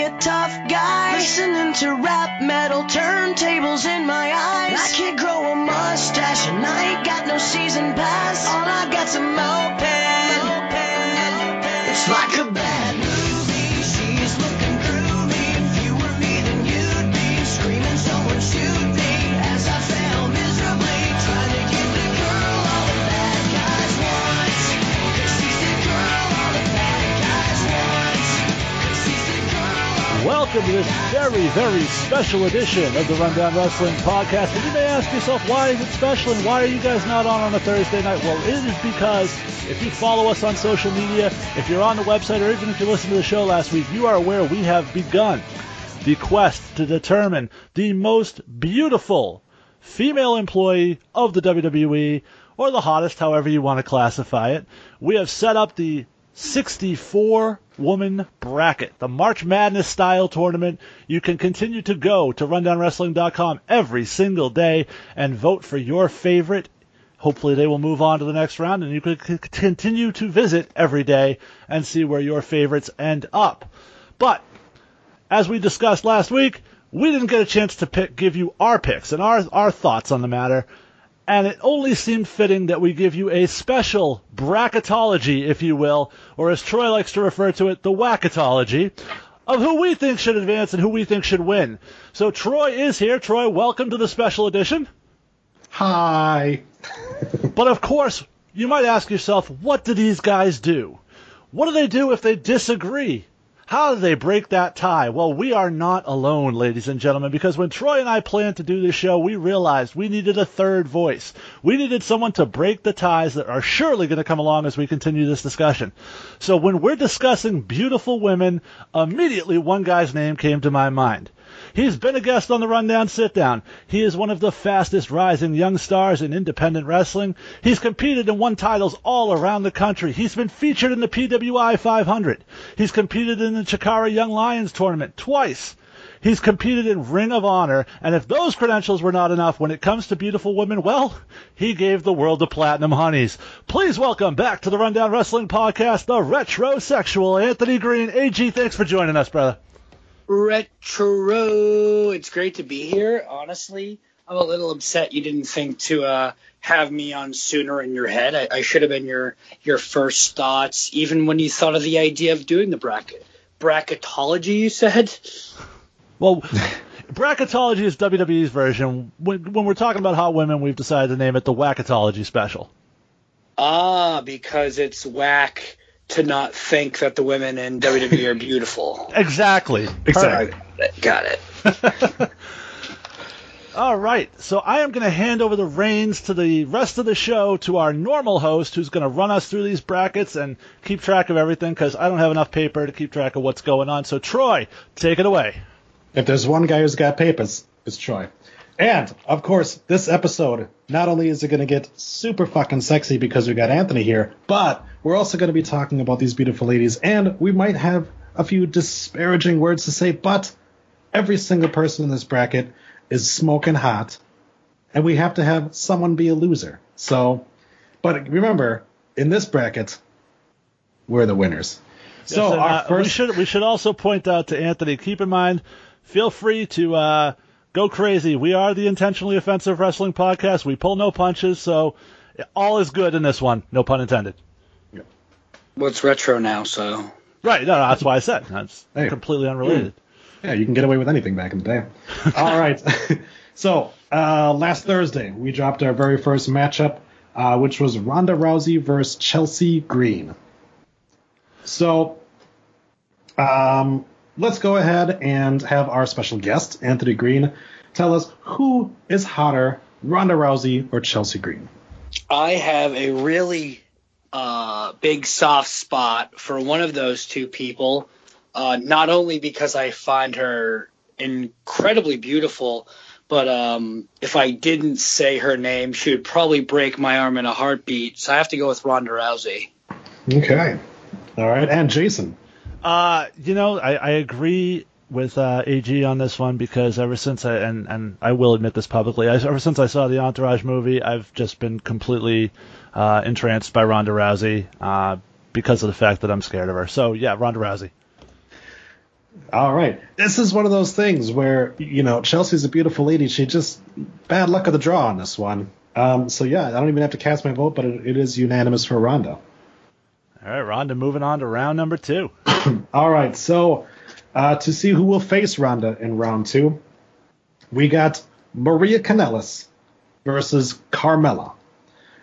be a tough guy. Listening to rap metal, turntables in my eyes. I can't grow a mustache and I ain't got no season pass. All I got's a moped. It's like a bad Welcome to this very, very special edition of the Rundown Wrestling Podcast. And you may ask yourself, why is it special and why are you guys not on on a Thursday night? Well, it is because if you follow us on social media, if you're on the website, or even if you listened to the show last week, you are aware we have begun the quest to determine the most beautiful female employee of the WWE, or the hottest, however you want to classify it. We have set up the 64 woman bracket, the March Madness style tournament. You can continue to go to rundownwrestling.com every single day and vote for your favorite. Hopefully they will move on to the next round and you can continue to visit every day and see where your favorites end up. But as we discussed last week, we didn't get a chance to pick, give you our picks and our, our thoughts on the matter. And it only seemed fitting that we give you a special bracketology, if you will, or as Troy likes to refer to it, the wacketology, of who we think should advance and who we think should win. So Troy is here. Troy, welcome to the special edition. Hi. But of course, you might ask yourself, what do these guys do? What do they do if they disagree? How do they break that tie? Well, we are not alone, ladies and gentlemen, because when Troy and I planned to do this show, we realized we needed a third voice. We needed someone to break the ties that are surely going to come along as we continue this discussion. So when we're discussing beautiful women, immediately one guy's name came to my mind. He's been a guest on the Rundown Sit Down. He is one of the fastest rising young stars in independent wrestling. He's competed and won titles all around the country. He's been featured in the PWI 500. He's competed in the Chikara Young Lions tournament twice. He's competed in Ring of Honor, and if those credentials were not enough when it comes to beautiful women, well, he gave the world the platinum honeys. Please welcome back to the Rundown Wrestling Podcast, the retrosexual Anthony Green. AG, thanks for joining us, brother. Retro. It's great to be here. Honestly, I'm a little upset you didn't think to uh, have me on sooner in your head. I, I should have been your your first thoughts, even when you thought of the idea of doing the bracket. Bracketology, you said. Well, bracketology is WWE's version. When, when we're talking about hot women, we've decided to name it the Wacketology Special. Ah, because it's whack to not think that the women in WWE are beautiful. Exactly. Exactly. Got it. All right. So I am going to hand over the reins to the rest of the show to our normal host who's going to run us through these brackets and keep track of everything because I don't have enough paper to keep track of what's going on. So, Troy, take it away. If there's one guy who's got papers, it's Troy. And, of course, this episode, not only is it going to get super fucking sexy because we got Anthony here, but we're also going to be talking about these beautiful ladies, and we might have a few disparaging words to say, but every single person in this bracket is smoking hot, and we have to have someone be a loser. So, but remember, in this bracket, we're the winners. So, Yes, and, our uh, first. we should we should also point out to Anthony. Keep in mind, feel free to uh, go crazy. We are the intentionally offensive wrestling podcast. We pull no punches, so all is good in this one. No pun intended. Well, it's retro now, so Right? No, no that's why I said that's Hey. completely unrelated. Yeah, you can get away with anything back in the day. All right. so, uh, last Thursday, we dropped our very first matchup, uh, which was Ronda Rousey versus Chelsea Green. So, um, let's go ahead and have our special guest, Anthony Green, tell us who is hotter, Ronda Rousey or Chelsea Green? I have a really uh, big soft spot for one of those two people. Uh, not only because I find her incredibly beautiful, but um, if I didn't say her name, she would probably break my arm in a heartbeat. So I have to go with Ronda Rousey. Okay. All right. And Jason. Uh, you know, I, I agree with uh, AG on this one because ever since I and and I will admit this publicly, I, ever since I saw the Entourage movie, I've just been completely uh, entranced by Ronda Rousey uh, because of the fact that I'm scared of her. So yeah, Ronda Rousey. All right. This is one of those things where, you know, Chelsea's a beautiful lady. She just, bad luck of the draw on this one. Um, so, yeah, I don't even have to cast my vote, but it, it is unanimous for Ronda. All right, Ronda moving on to round number two. All right. So, uh, to see who will face Ronda in round two, we got Maria Kanellis versus Carmella.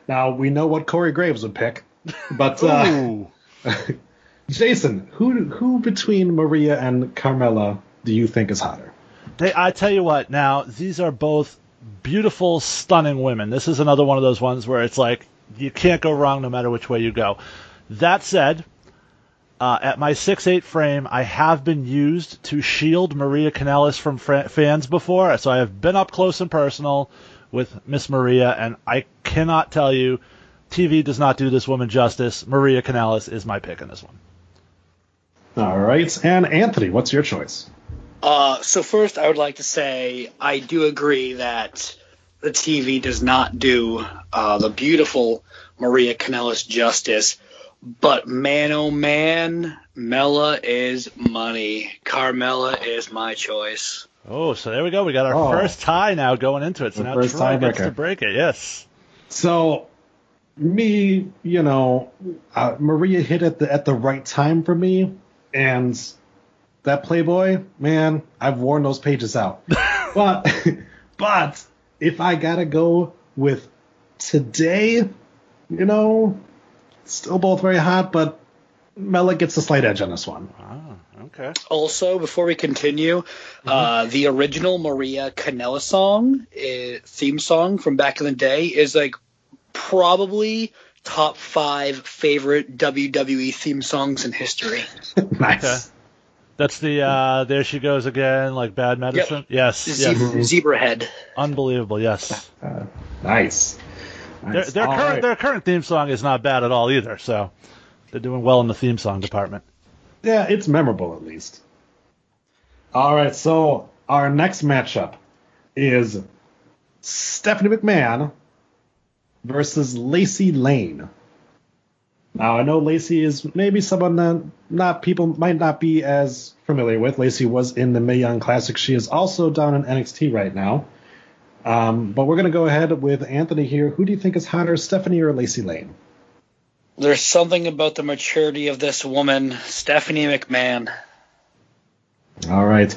Now, we know what Corey Graves would pick, but uh, Jason, who who between Maria and Carmella do you think is hotter? They, I tell you what, now these are both beautiful, stunning women. This is another one of those ones where it's like you can't go wrong no matter which way you go. That said, uh, at my 6'8 frame, I have been used to shield Maria Kanellis from fra- fans before, so I have been up close and personal with Miss Maria, and I cannot tell you, TV does not do this woman justice. Maria Kanellis is my pick in this one. All right, and Anthony, what's your choice? Uh, so first, I would like to say I do agree that the TV does not do uh, the beautiful Maria Kanellis justice. But man, oh man, Mela is money. Carmella is my choice. Oh, so there we go. We got our Oh. first tie now going into it. So The now first Troy gets tiebreaker. to break it. Yes. So, me, you know, uh, Maria hit at the at the right time for me, and that Playboy, man, I've worn those pages out. but, but if I gotta go with today, you know, still both very hot, but Mela gets a slight edge on this one. Ah, okay. Also, before we continue, uh, the original Maria Kanellis song, uh, theme song from back in the day, is like probably top five favorite WWE theme songs in history. nice. Okay. That's the uh there she goes again, like bad medicine. Yes, yes. Zebra, Zebra Head. Unbelievable, yes. Uh, nice. Their, Nice. their current right. their current theme song is not bad at all either, so they're doing well in the theme song department. Yeah, it's memorable at least. All right, so our next matchup is Stephanie McMahon versus Lacey Lane. Now I know Lacey is maybe someone that not people might not be as familiar with. Lacey was in the Mae Young Classic. She is also down in NXT right now. Um, but we're gonna go ahead with Anthony here. Who do you think is hotter, Stephanie or Lacey Lane? There's something about the maturity of this woman, Stephanie McMahon. All right.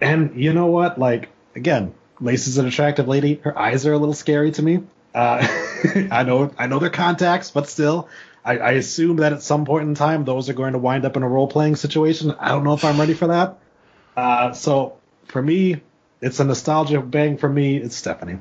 And you know what? Like, again, Lacey's an attractive lady. Her eyes are a little scary to me. Uh, I know, I know they're contacts, but still, I, I assume that at some point in time, those are going to wind up in a role playing situation. I don't know if I'm ready for that. Uh, so for me, it's a nostalgia bang for me. It's Stephanie.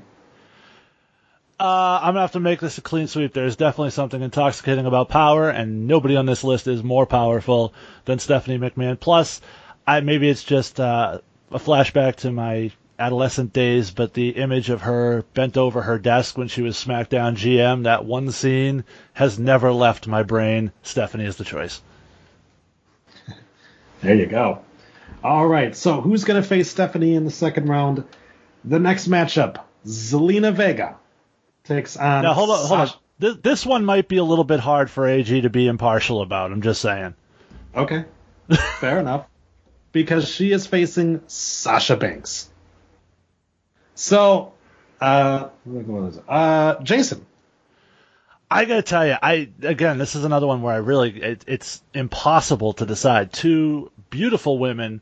Uh, I'm gonna have to make this a clean sweep. There's definitely something intoxicating about power, and nobody on this list is more powerful than Stephanie McMahon. Plus, I maybe it's just uh, a flashback to my adolescent days, but the image of her bent over her desk when she was SmackDown GM, that one scene has never left my brain. Stephanie is the choice. There you go. All right. So who's going to face Stephanie in the second round? The next matchup, Zelina Vega takes on. Now hold on, hold on. This, this one might be a little bit hard for AG to be impartial about. I'm just saying. Okay. Fair enough. Because she is facing Sasha Banks. So, uh, what is it? Uh, Jason. I gotta tell you, I again, this is another one where I really it, it's impossible to decide. Two beautiful women.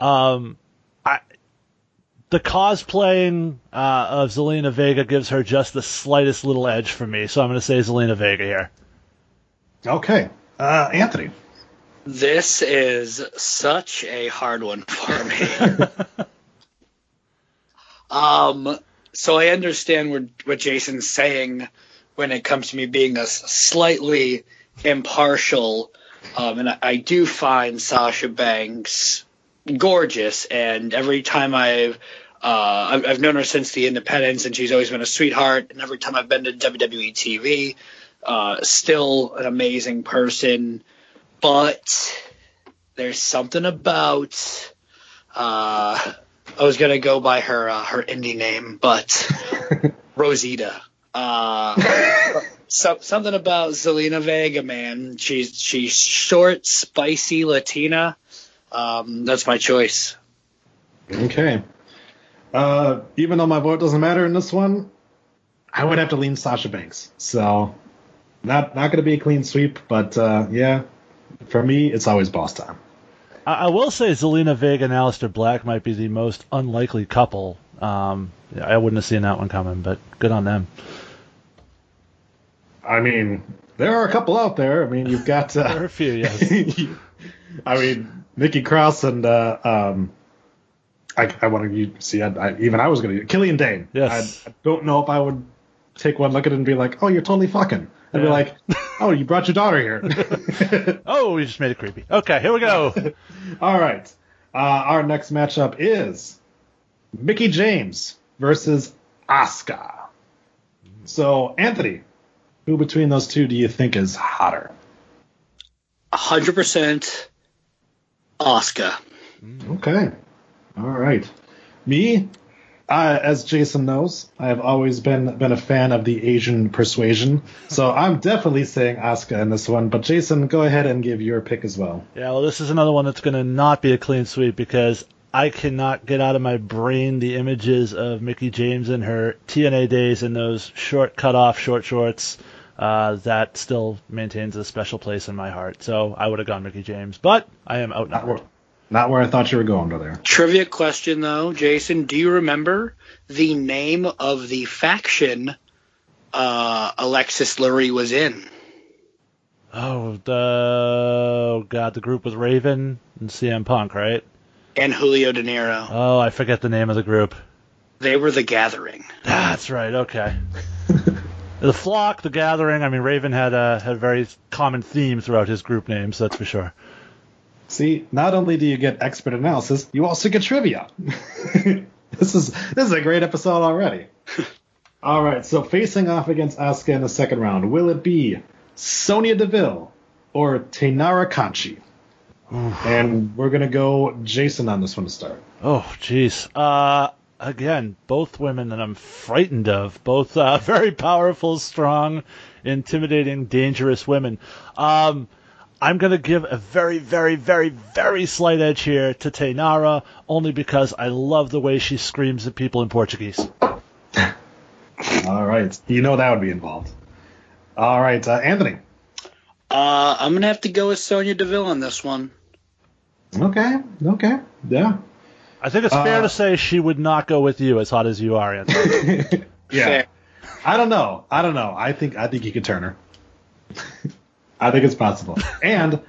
Um, I the cosplaying uh, of Zelina Vega gives her just the slightest little edge for me, so I'm gonna say Zelina Vega here. Okay. Uh, Anthony. This is such a hard one for me. um, so I understand what, what Jason's saying when it comes to me being a slightly impartial, um, and I, I do find Sasha Banks gorgeous, and every time I've uh, I've, I've known her since the Independence, and she's always been a sweetheart. And every time I've been to WWE TV, uh, still an amazing person. But there's something about uh, I was gonna go by her uh, her indie name, but Rosita. Uh, so, something about Zelina Vega, man. She's she's short, spicy Latina. um, that's my choice. Okay. Uh, even though my vote doesn't matter in this one, I would have to lean Sasha Banks. So, not not going to be a clean sweep, but uh, yeah, for me, it's always boss time. I, I will say Zelina Vega and Aleister Black might be the most unlikely couple. Um, I wouldn't have seen that one coming, but good on them. I mean, there are a couple out there. I mean, you've got. There are Uh, a few, yes. I mean, Nikki Cross and uh, um, I, I want to see. I, I, even I was going to Killian Dain. Yes. I, I don't know if I would take one look at it and be like, "Oh, you're totally fucking." I'd be like, "Oh, you brought your daughter here." Oh, we just made it creepy. Okay, here we go. All right. Uh, our next matchup is Mickie James versus Asuka. So, Anthony, who between those two do you think is hotter? 100% Asuka. Okay. All right. Me, uh, as Jason knows, I have always been been a fan of the Asian persuasion. So I'm definitely saying Asuka in this one. But Jason, go ahead and give your pick as well. Yeah, well, this is another one that's going to not be a clean sweep because I cannot get out of my brain the images of Mickie James in her TNA days in those short cut off short shorts. Uh, that still maintains a special place in my heart. So I would have gone Mickie James, but I am Not where, outnumbered. not where I thought you were going, brother. Trivia question though, Jason, do you remember the name of the faction uh, Alexis Laree was in? Oh, the oh god, the group with Raven and CM Punk, right? And Julio Dinero. Oh, I forget the name of the group. They were the Gathering. That's right. Okay. The flock, the gathering. I mean, Raven had a had a very common theme throughout his group names. That's for sure. See, not only do you get expert analysis, you also get trivia. this is this is a great episode already. All right, so facing off against Asuka in the second round, will it be Sonya Deville or Taynara Conti? And we're gonna go Jason on this one to start. Oh, jeez. Uh, again, both women that I'm frightened of. Both uh, very powerful, strong, intimidating, dangerous women. Um, I'm gonna give a very, very, very, very slight edge here to Taynara, only because I love the way she screams at people in Portuguese. All right, you know that would be involved. All right, uh, Anthony. Uh, I'm gonna have to go with Sonya Deville on this one. Okay, okay, yeah, I think it's fair Uh, to say she would not go with you as hot as you are, Anthony. yeah. Fair. I don't know. I don't know. I think I think you could turn her. I think it's possible, and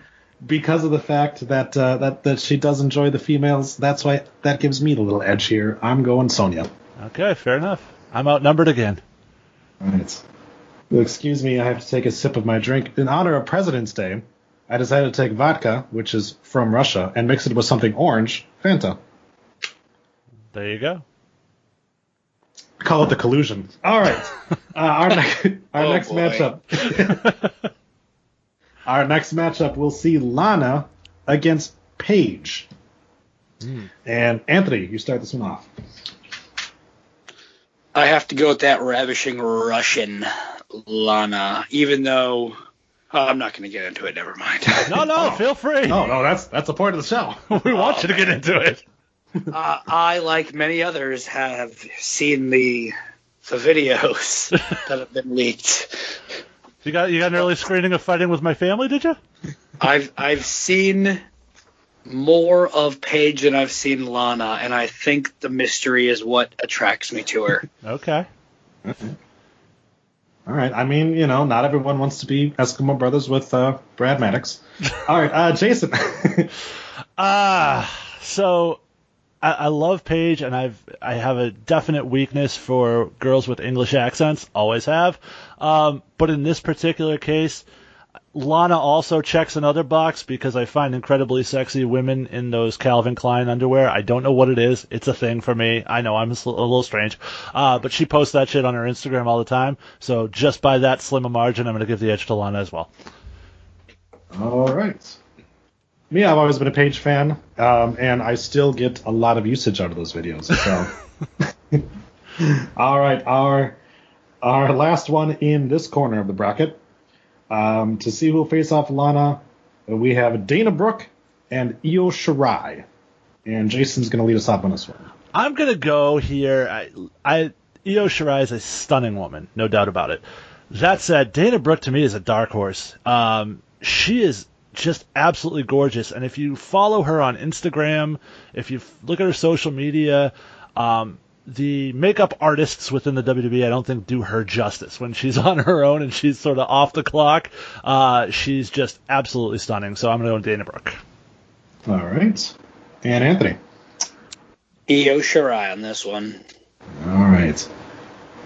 because of the fact that uh, that that she does enjoy the females, that's why that gives me the little edge here. I'm going Sonya. okay, fair enough. I'm outnumbered again. All right. Excuse me, I have to take a sip of my drink in honor of President's Day. I decided to take vodka, which is from Russia, and mix it with something orange, Fanta. There you go. Call it the collusion. All right. Uh, our next, our Oh, next boy. matchup. our next matchup, we'll see Lana against Paige. And Anthony, you start this one off. I have to go with that ravishing Russian Lana, even though oh, I'm not going to get into it. Never mind. No, no, Oh. feel free. No, no, that's that's a part of the show. we want you to get into it. Uh, I, like many others, have seen the the videos that have been leaked. You got you got an early screening of Fighting with My Family, did you? I've I've seen more of Paige than I've seen Lana, and I think the mystery is what attracts me to her. Okay. All right. I mean, you know, not everyone wants to be Eskimo brothers with uh, Brad Maddox. All right, uh, Jason. Ah, so I, love Paige, and I've I have a definite weakness for girls with English accents. Always have. Um, but in this particular case, Lana also checks another box because I find incredibly sexy women in those Calvin Klein underwear. I don't know what it is. It's a thing for me. I know I'm a little strange. Uh, but she posts that shit on her Instagram all the time. So just by that slim a margin, I'm going to give the edge to Lana as well. All right. Me, I've always been a Paige fan, um, and I still get a lot of usage out of those videos. So, all right, our our last one in this corner of the bracket um, to see who'll face off Lana. We have Dana Brooke and Io Shirai. And Jason's going to lead us off on this one. I'm gonna go here. I, I Io Shirai is a stunning woman, no doubt about it. That said, Dana Brooke to me is a dark horse. Um, she is just absolutely gorgeous, and if you follow her on Instagram, if you look at her social media, um, the makeup artists within the WWE, I don't think do her justice when she's on her own and she's sort of off the clock. Uh, she's just absolutely stunning. So I'm gonna go with Dana Brooke. All right. And Anthony. Io Shirai on this one. All right.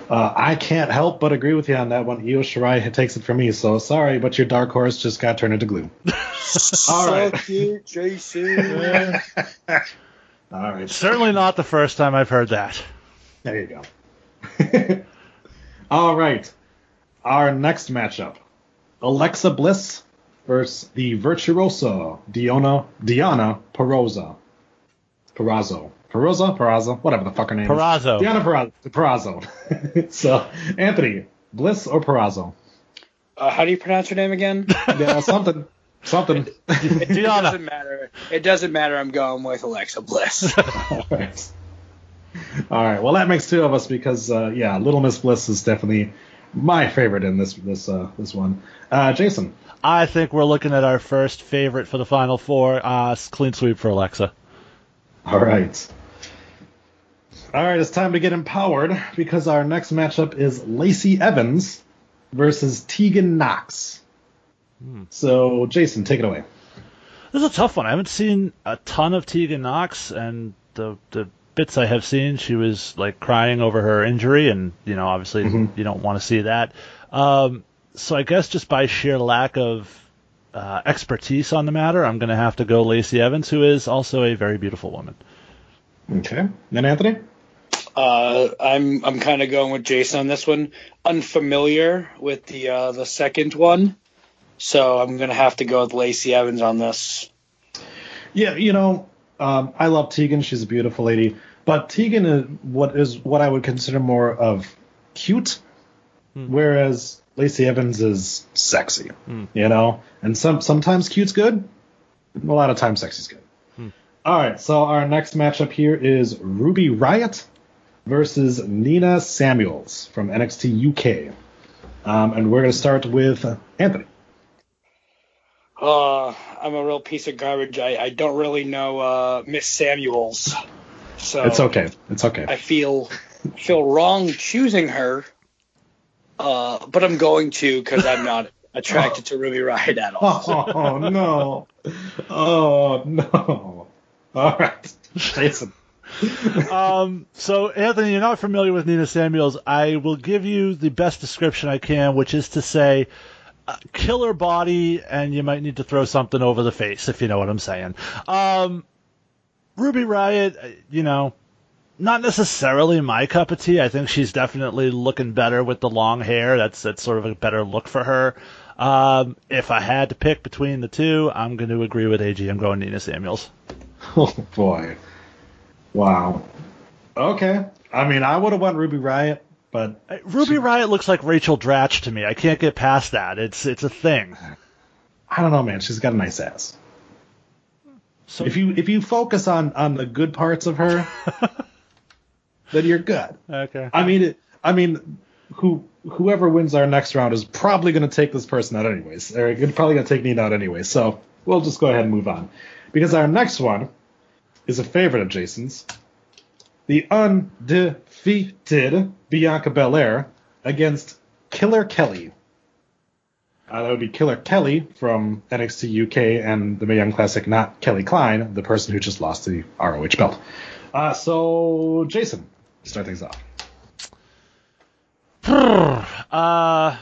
Uh, I can't help but agree with you on that one. Io Shirai takes it from me, so sorry, but your dark horse just got turned into glue. All right. Suck it, Jason. All right. Certainly not the first time I've heard that. There you go. All right. Our next matchup Alexa Bliss versus the virtuoso Diana, Diana Perosa. Purrazzo. Perosa? Purrazzo? Whatever the fuck her name Purrazzo. is. Diana Purrazzo. Purrazzo. so, Anthony, Bliss or Purrazzo? Uh, how do you pronounce her name again? Yeah, something. Something. It Diana. doesn't matter. It doesn't matter. I'm going with Alexa Bliss. All right. All right. Well, that makes two of us because, uh, yeah, Little Miss Bliss is definitely my favorite in this this uh, this one. Uh, Jason. I think we're looking at our first favorite for the final four. Uh, clean sweep for Alexa. All right. All right, it's time to get empowered because our next matchup is Lacey Evans versus Tegan Knox. So, Jason, take it away. This is a tough one. I haven't seen a ton of Tegan Knox, and the the bits I have seen, she was like crying over her injury, and you know, obviously, Mhm. you don't want to see that. Um, so I guess just by sheer lack of uh, expertise on the matter, I'm going to have to go Lacey Evans, who is also a very beautiful woman. Okay. Then Anthony. Uh, I'm I'm kind of going with Jason on this one. Unfamiliar with the uh, the second one, so I'm gonna have to go with Lacey Evans on this. Yeah, you know, um, I love Tegan. She's a beautiful lady, but Tegan is what is what I would consider more of cute, whereas Lacey Evans is sexy. You know, and some sometimes cute's good, a lot of times sexy's good. All right, so our next matchup here is Ruby Riott versus Nina Samuels from NXT UK, um, and we're gonna start with Anthony. Uh, I'm a real piece of garbage. I, I don't really know uh, Miss Samuels, so It's okay. It's okay. I feel feel wrong choosing her. Uh, but I'm going to because I'm not attracted to Ruby Riott at all. Oh no! Oh no! All right, Jason. Um, so Anthony, you're not familiar with Nina Samuels. I will give you the best description I can, which is to say, uh, killer body, and you might need to throw something over the face, if you know what I'm saying. Um, Ruby Riott, uh, you know, not necessarily my cup of tea. I think she's definitely looking better with the long hair. That's that's sort of a better look for her. Um, if I had to pick between the two, I'm going to agree with AG. I'm going Nina Samuels. Oh boy! Wow. Okay. I mean, I would have went Ruby Riott, but Uh, Ruby Riott looks like Rachel Dratch to me. I can't get past that. It's it's a thing. I don't know, man. She's got a nice ass. So If you if you focus on on the good parts of her, then you're good. okay. I mean, it, I mean, who whoever wins our next round is probably going to take this person out anyways. Or you're probably going to take Nina out anyway. So we'll just go ahead and move on, because our next one is a favorite of Jason's, the undefeated Bianca Belair against Killer Kelly. Uh, that would be Killer Kelly from NXT UK and the Mae Young Classic, not Kelly Klein, the person who just lost the ROH belt. Uh, so, Jason, start things off. Uh,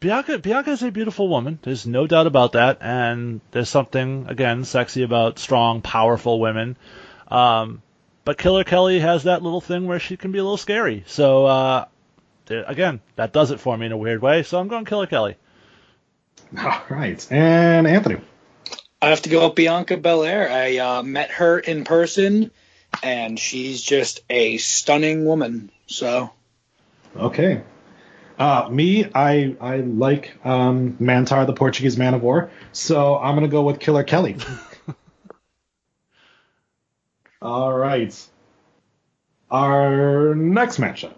Bianca Bianca is a beautiful woman. There's no doubt about that, and there's something again sexy about strong, powerful women. Um, but Killer Kelly has that little thing where she can be a little scary. So uh, there- again, that does it for me in a weird way. So I'm going Killer Kelly. All right, and Anthony. I have to go with Bianca Belair. I uh, met her in person, and she's just a stunning woman. So Okay. Uh, me, I I like um, Mantar, the Portuguese man of war, so I'm gonna go with Killer Kelly. All right. Our next matchup.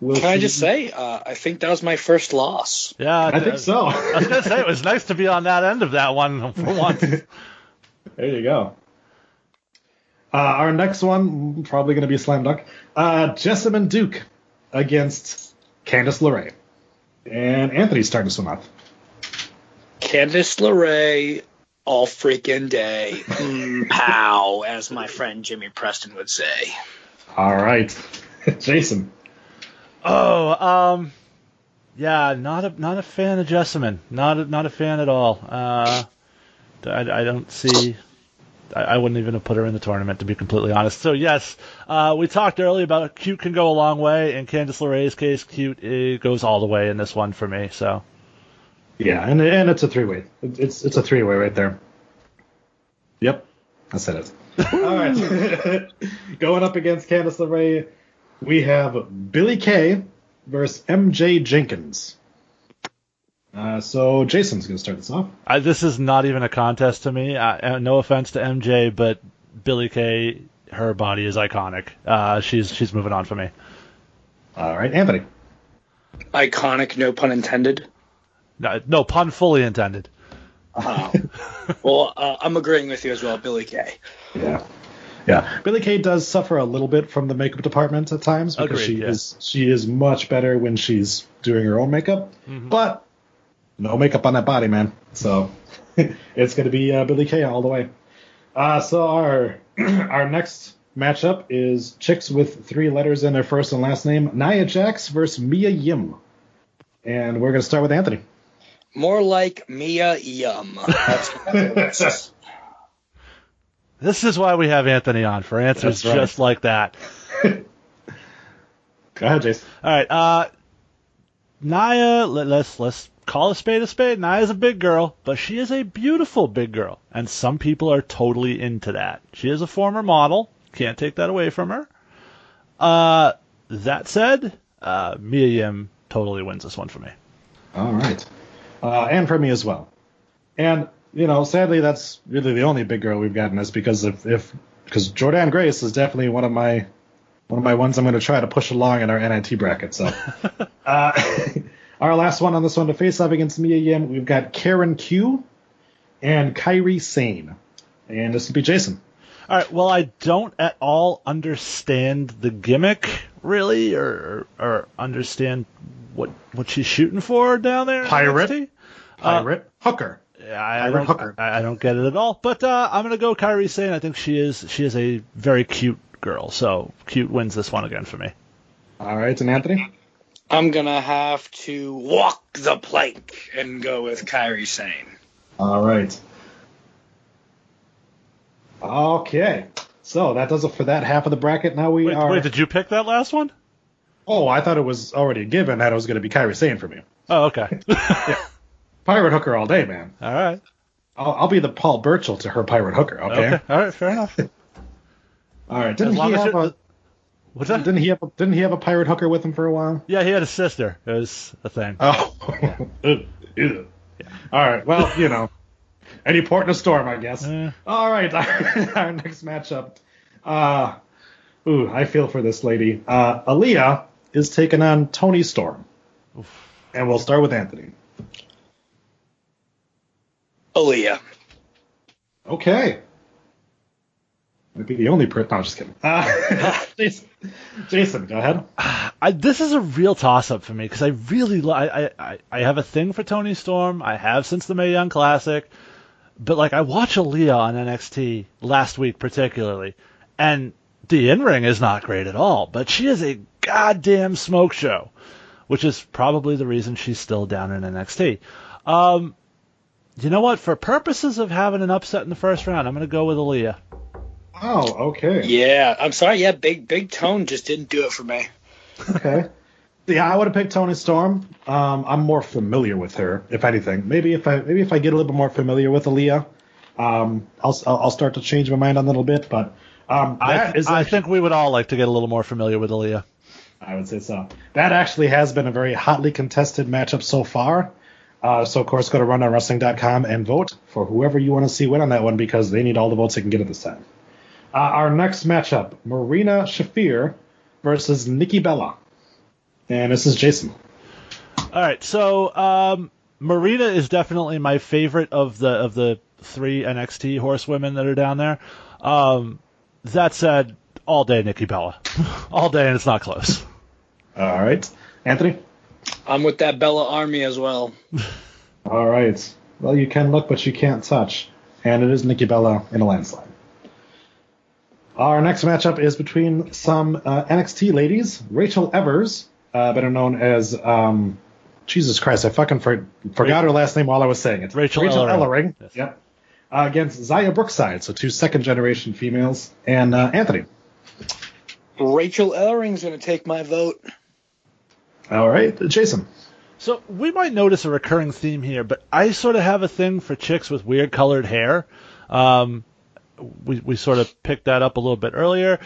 will Can I just say, uh, I think that was my first loss. Yeah, I think so. I was gonna say it was nice to be on that end of that one for once. There you go. Uh, our next one, probably going to be a slam dunk. Uh, Jessamine Duke against Candice LeRae. And Anthony's starting to swim off. Candice LeRae, all freaking day. Mm, pow, as my friend Jimmy Preston would say. All right. Jason. Oh, um, yeah, not a not a fan of Jessamine. Not a, not a fan at all. Uh, I, I don't see. I, I wouldn't even have put her in the tournament to be completely honest. So yes, uh, we talked earlier about cute can go a long way. In Candice LeRae's case, cute it goes all the way in this one for me. So Yeah, and and it's a three way. It's it's a three way right there. Yep, I said it. All right, going up against Candice LeRae, we have Billie Kay versus MJ Jenkins. Uh, so Jason's gonna start this off. I, this is not even a contest to me. Uh, no offense to MJ, but Billie Kay, her body is iconic. Uh, she's she's moving on for me. All right, Anthony. Iconic, no pun intended. No, no pun fully intended. Uh, well, uh, I'm agreeing with you as well, Billie Kay. Yeah. Yeah, Billie Kay does suffer a little bit from the makeup department at times because Agreed, she yeah. is she is much better when she's doing her own makeup, Mm-hmm. but no makeup on that body, man. So it's going to be uh, Billie Kay all the way. Uh, so our our next matchup is chicks with three letters in their first and last name: Nia Jax versus Mia Yim, and we're going to start with Anthony. More like Mia Yum. That's. This is why we have Anthony on for answers right. just like that. Go ahead, Jason. All right, uh, Nia. Let, let's let's call a spade a spade. Nia's a big girl, but she is a beautiful big girl, and some people are totally into that. She is a former model. Can't take that away from her. Uh, that said, uh, Mia Yim totally wins this one for me. All right. Uh, and for me as well. And, you know, sadly, that's really the only big girl we've gotten this because if, if, because Jordynne Grace is definitely one of my, one of my ones I'm going to try to push along in our NIT bracket. So, uh, our last one on this one to face off against Mia Yim, we've got Karen Q and Kairi Sane. And this will be Jason. All right. Well, I don't at all understand the gimmick, really, or or understand what what she's shooting for down there. in Pirate. NXT. Pirate Hooker. I, I Pirate don't, hooker. I, I don't get it at all. But uh, I'm gonna go Kairi Sane. I think she is she is a very cute girl. So cute wins this one again for me. All right. And Anthony? I'm gonna have to walk the plank and go with Kairi Sane. All right. Okay. So that does it for that half of the bracket. Now we Wait, are. wait, did you pick that last one? Oh, I thought it was already given that it was going to be Kairi Sane for me. Oh, okay. Pirate Hooker all day, man. all right. I'll, I'll be the Paul Burchill to her Pirate Hooker. Okay. Okay. All right. Fair enough. All right. Didn't long he as have you're- a What's that? didn't he have a, didn't he have a Pirate Hooker with him for a while? Yeah, he had a sister. It was a thing. Oh. Ugh. Ew. All right. Well, you know, any port in a storm, I guess. Eh. All right. Our, our next matchup. Uh, ooh, I feel for this lady. Uh, Aliyah is taking on Toni Storm, and we'll start with Anthony. Aliyah. Okay. Might be the only person. No, I'm just kidding. Uh, Jason, go ahead. I, this is a real toss up for me because I really li- I, I I have a thing for Toni Storm. I have since the Mae Young Classic, but like I watch Aliyah on NXT last week particularly, and the in ring is not great at all. But she is a goddamn smoke show, which is probably the reason she's still down in NXT. Um, you know what? For purposes of having an upset in the first round, I'm going to go with Aliyah. Oh, okay. Yeah, I'm sorry. Yeah, big big tone just didn't do it for me. Okay. Yeah, I would have picked Toni Storm. Um, I'm more familiar with her, if anything. Maybe if I maybe if I get a little bit more familiar with Aliyah, um, I'll I'll I'll start to change my mind on it a little bit. But um, I, that is I think we would all like to get a little more familiar with Aliyah. I would say so. That actually has been a very hotly contested matchup so far. Uh, so of course, go to rundownwrestling.com and vote for whoever you want to see win on that one because they need all the votes they can get at this time. Uh, our next matchup: Marina Shafir versus Nikki Bella. And this is Jason. All right, so um, Marina is definitely my favorite of the of the three NXT horsewomen that are down there. Um, that said, all day Nikki Bella, all day, and it's not close. All right, Anthony. I'm with that Bella Army as well. All right. Well, you can look, but you can't touch, and it is Nikki Bella in a landslide. Our next matchup is between some uh, NXT ladies, Rachel Evers, uh, better known as um, Jesus Christ, I fucking for, forgot her last name while I was saying it. Rachel Rachel Ellering. Ellering. Yes. Yep. Uh, against Xia Brookside, so two second generation females, and uh, Anthony. Rachel Ellering's going to take my vote. All right, Jason. So we might notice a recurring theme here, but I sort of have a thing for chicks with weird colored hair. Um, we we sort of picked that up a little bit earlier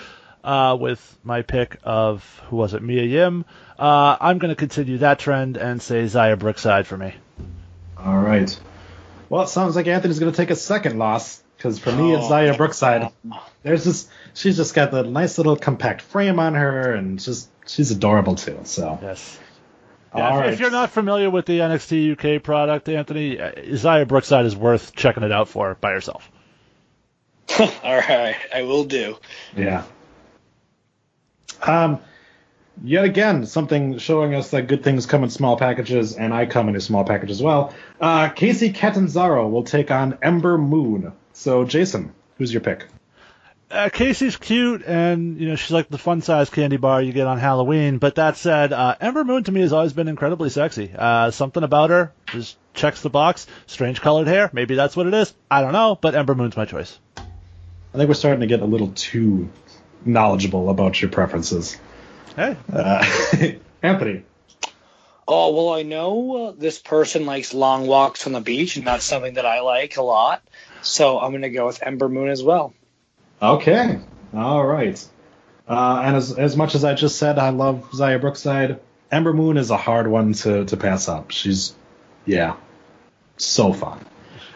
uh, with my pick of who was it, Mia Yim. Uh, I'm going to continue that trend and say Xia Brookside for me. All right. Well, it sounds like Anthony's going to take a second loss because for me, it's Oh. Xia Brookside. There's this. She's just got the nice little compact frame on her, and just she's adorable too. So, Yes. all Yeah, if, right. if you're not familiar with the NXT UK product, Anthony, uh, Xia Brookside is worth checking it out for by yourself. All right, I will do. Yeah. Um, yet again, something showing us that good things come in small packages, and I come in a small package as well. Uh, Kacy Catanzaro will take on Ember Moon. So, Jason, who's your pick? Uh, Kacy's cute, and you know she's like the fun-sized candy bar you get on Halloween. But that said, uh, Ember Moon to me has always been incredibly sexy. Uh, something about her just checks the box. Strange colored hair, maybe that's what it is. I don't know, but Ember Moon's my choice. I think we're starting to get a little too knowledgeable about your preferences. Hey, Uh, Anthony. Oh well, I know uh, this person likes long walks on the beach, and that's something that I like a lot. So I'm going to go with Ember Moon as well. Okay. All right. Uh, and as, as much as I just said, I love Xia Brookside. Ember Moon is a hard one to, to pass up. She's, yeah, so fun.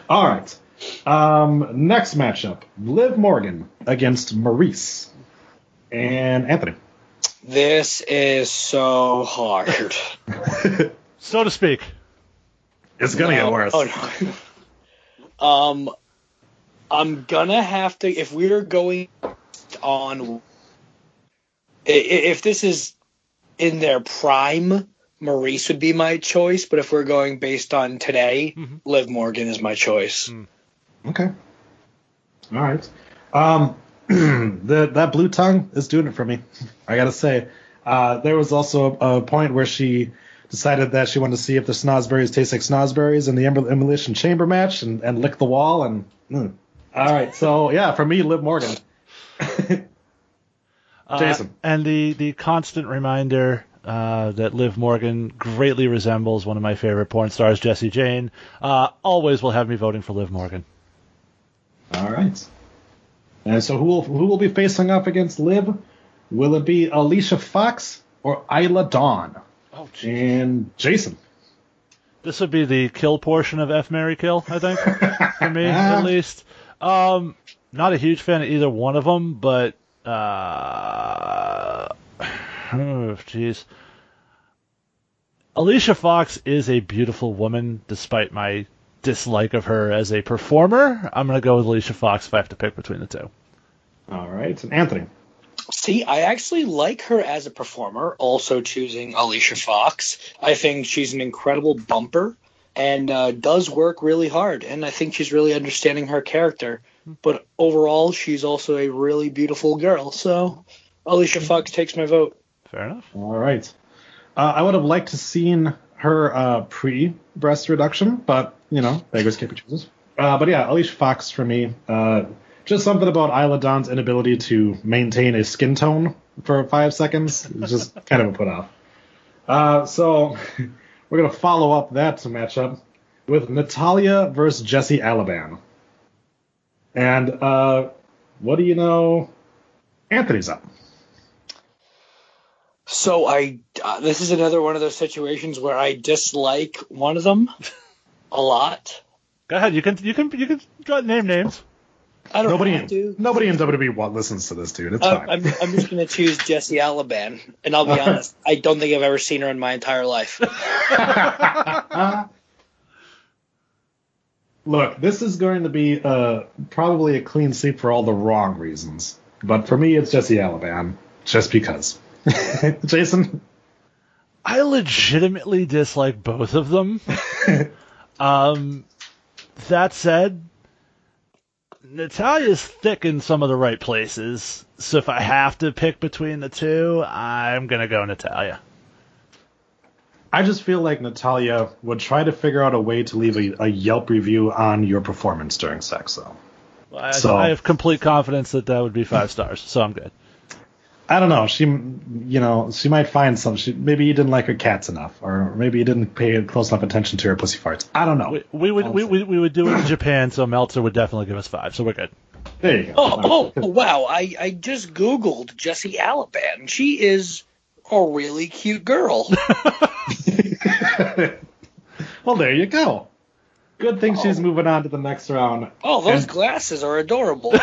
All right. Um, next matchup Liv Morgan against Maryse. And Anthony. This is so hard. so to speak. It's going to No. get worse. Oh no. um, I'm gonna have to if we're going on. i- i- If this is in their prime, Maryse would be my choice. But if we're going based on today, Mhm. Liv Morgan is my choice. Okay. All right. Um, the, that blue tongue is doing it for me. I gotta say. Uh, there was also a, a point where she decided that she wanted to see if the snozberries taste like snozberries in the Elimination Chamber match and, and lick the wall. And mm. all right, so yeah, for me, Liv Morgan. Uh, Jason. and the the constant reminder uh, that Liv Morgan greatly resembles one of my favorite porn stars, Jesse Jane, uh, always will have me voting for Liv Morgan. Right. And so who will who will be facing up against Liv? Will it be Alicia Fox or Isla Dawn? Oh, And Jason. This would be the kill portion of F Mary Kill, I think, for me at least. Um, not a huge fan of either one of them, but uh, oh, jeez. Alicia Fox is a beautiful woman, despite my dislike of her as a performer. I'm gonna go with Alicia Fox if I have to pick between the two. All right, and Anthony. See, I actually like her as a performer, also choosing Alicia Fox. I think she's an incredible bumper and uh, does work really hard, and I think she's really understanding her character. But overall, she's also a really beautiful girl, so Alicia Fox takes my vote. Fair enough. All right. Uh, I would have liked to seen her uh, pre breast reduction, but you know, beggars can't be choosers. Uh, but yeah, Alicia Fox for me. Uh, just something about Isla Dawn's inability to maintain a skin tone for five seconds is just kind of a put off. Uh, so we're gonna follow up that matchup with Natalya versus Jessie Elaban. And uh, what do you know? Anthony's up. So I, uh, this is another one of those situations where I dislike one of them a lot. Go ahead. You can you can you can name names. I don't Nobody have to. in, nobody in WWE wa- listens to this, dude. It's I'm, fine. I'm, I'm just gonna choose Jessie Elaban, and I'll be honest, I don't think I've ever seen her in my entire life. Look, this is going to be uh, probably a clean sweep for all the wrong reasons. But for me, it's Jessie Elaban, just because. Jason? I legitimately dislike both of them. Um, that said, Natalya's thick in some of the right places. So if I have to pick between the two, I'm gonna go Natalya. I just feel like Natalia would try to figure out a way to leave a, a Yelp review on your performance during sex, though. I, So- I have complete confidence that that would be five stars, so I'm good. I don't know. She, you know, she might find some. She, maybe you didn't like her cats enough, or maybe you didn't pay close enough attention to her pussy farts. I don't know. We, we would we, we, we would do it in Japan, so Meltzer would definitely give us five, so we're good. There you go. Oh, oh, wow! I, I just googled Jessie Elaban. She is a really cute girl. well, there you go. Good thing she's oh. moving on to the next round. Oh, those And- glasses are adorable.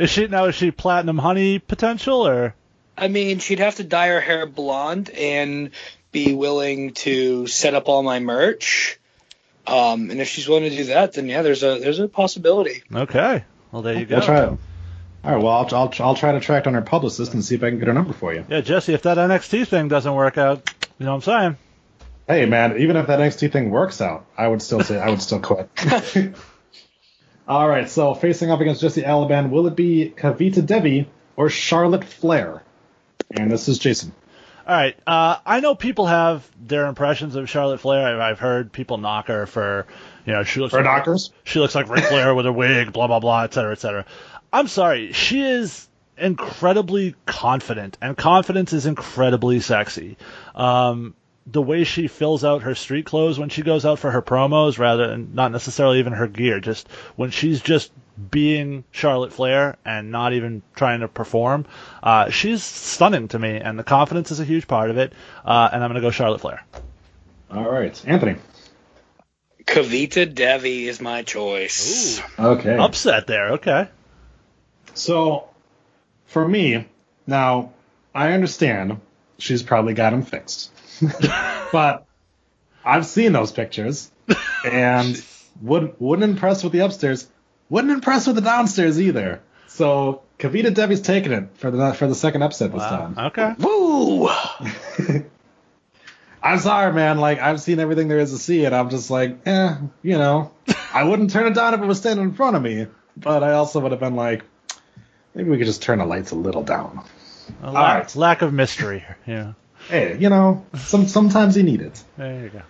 Is she now? Is she platinum honey potential or? I mean, she'd have to dye her hair blonde and be willing to set up all my merch. Um, and if she's willing to do that, then yeah, there's a there's a possibility. Okay, well there you go. We'll try it. All right. Well, I'll, I'll I'll try to track down her publicist and see if I can get her number for you. Yeah, Jessie, if that NXT thing doesn't work out, you know what I'm saying? Hey, man. Even if that NXT thing works out, I would still say I would still quit. All right. So facing up against Jessie Elaban, will it be Kavita Devi or Charlotte Flair? And this is Jason. All right. Uh, I know people have their impressions of Charlotte Flair. I've, I've heard people knock her for, you know, she looks For like, knockers? She looks like Ric Flair with a wig, blah blah blah, et cetera, et cetera. I'm sorry. She is incredibly confident, and confidence is incredibly sexy. Um, the way she fills out her street clothes when she goes out for her promos, rather than not necessarily even her gear, just when she's just being Charlotte Flair and not even trying to perform, uh, she's stunning to me, and the confidence is a huge part of it. Uh, and I'm gonna go Charlotte Flair. All right. Anthony. Kavita Devi is my choice. Okay. Upset there. Okay. So, for me, now, I understand she's probably got him fixed. but I've seen those pictures and would, wouldn't impress with the upstairs, wouldn't impress with the downstairs either. So, Kavita Devi's taking it for the for the second upset this Wow. time. Okay. Woo! I'm sorry, man. Like, I've seen everything there is to see, and I'm just like, eh, you know. I wouldn't turn it down if it was standing in front of me, but I also would have been like, maybe we could just turn the lights a little down. A lack, right. lack of mystery. Yeah. Hey, you know, some sometimes you need it. There you go.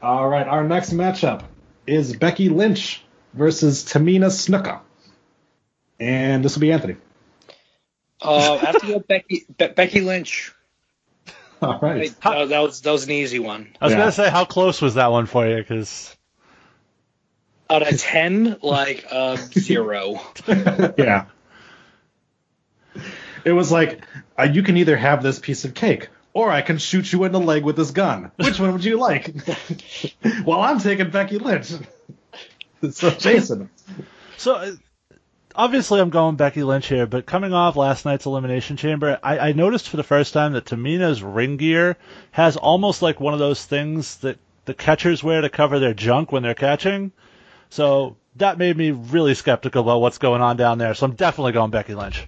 All right, our next matchup is Becky Lynch versus Tamina Snuka. And this will be Anthony. Uh, I have to go Becky Be- Becky Lynch. All right. I- uh, that was that was an easy one. I was Yeah. gonna say, how close was that one for you? Because Out of ten, like uh, zero. yeah. It was like, uh, you can either have this piece of cake, or I can shoot you in the leg with this gun. Which one would you like? well, I'm taking Becky Lynch. so, Jason. so uh, obviously I'm going Becky Lynch here, but coming off last night's Elimination Chamber, I, I noticed for the first time that Tamina's ring gear has almost like one of those things that the catchers wear to cover their junk when they're catching. So that made me really skeptical about what's going on down there. So I'm definitely going Becky Lynch.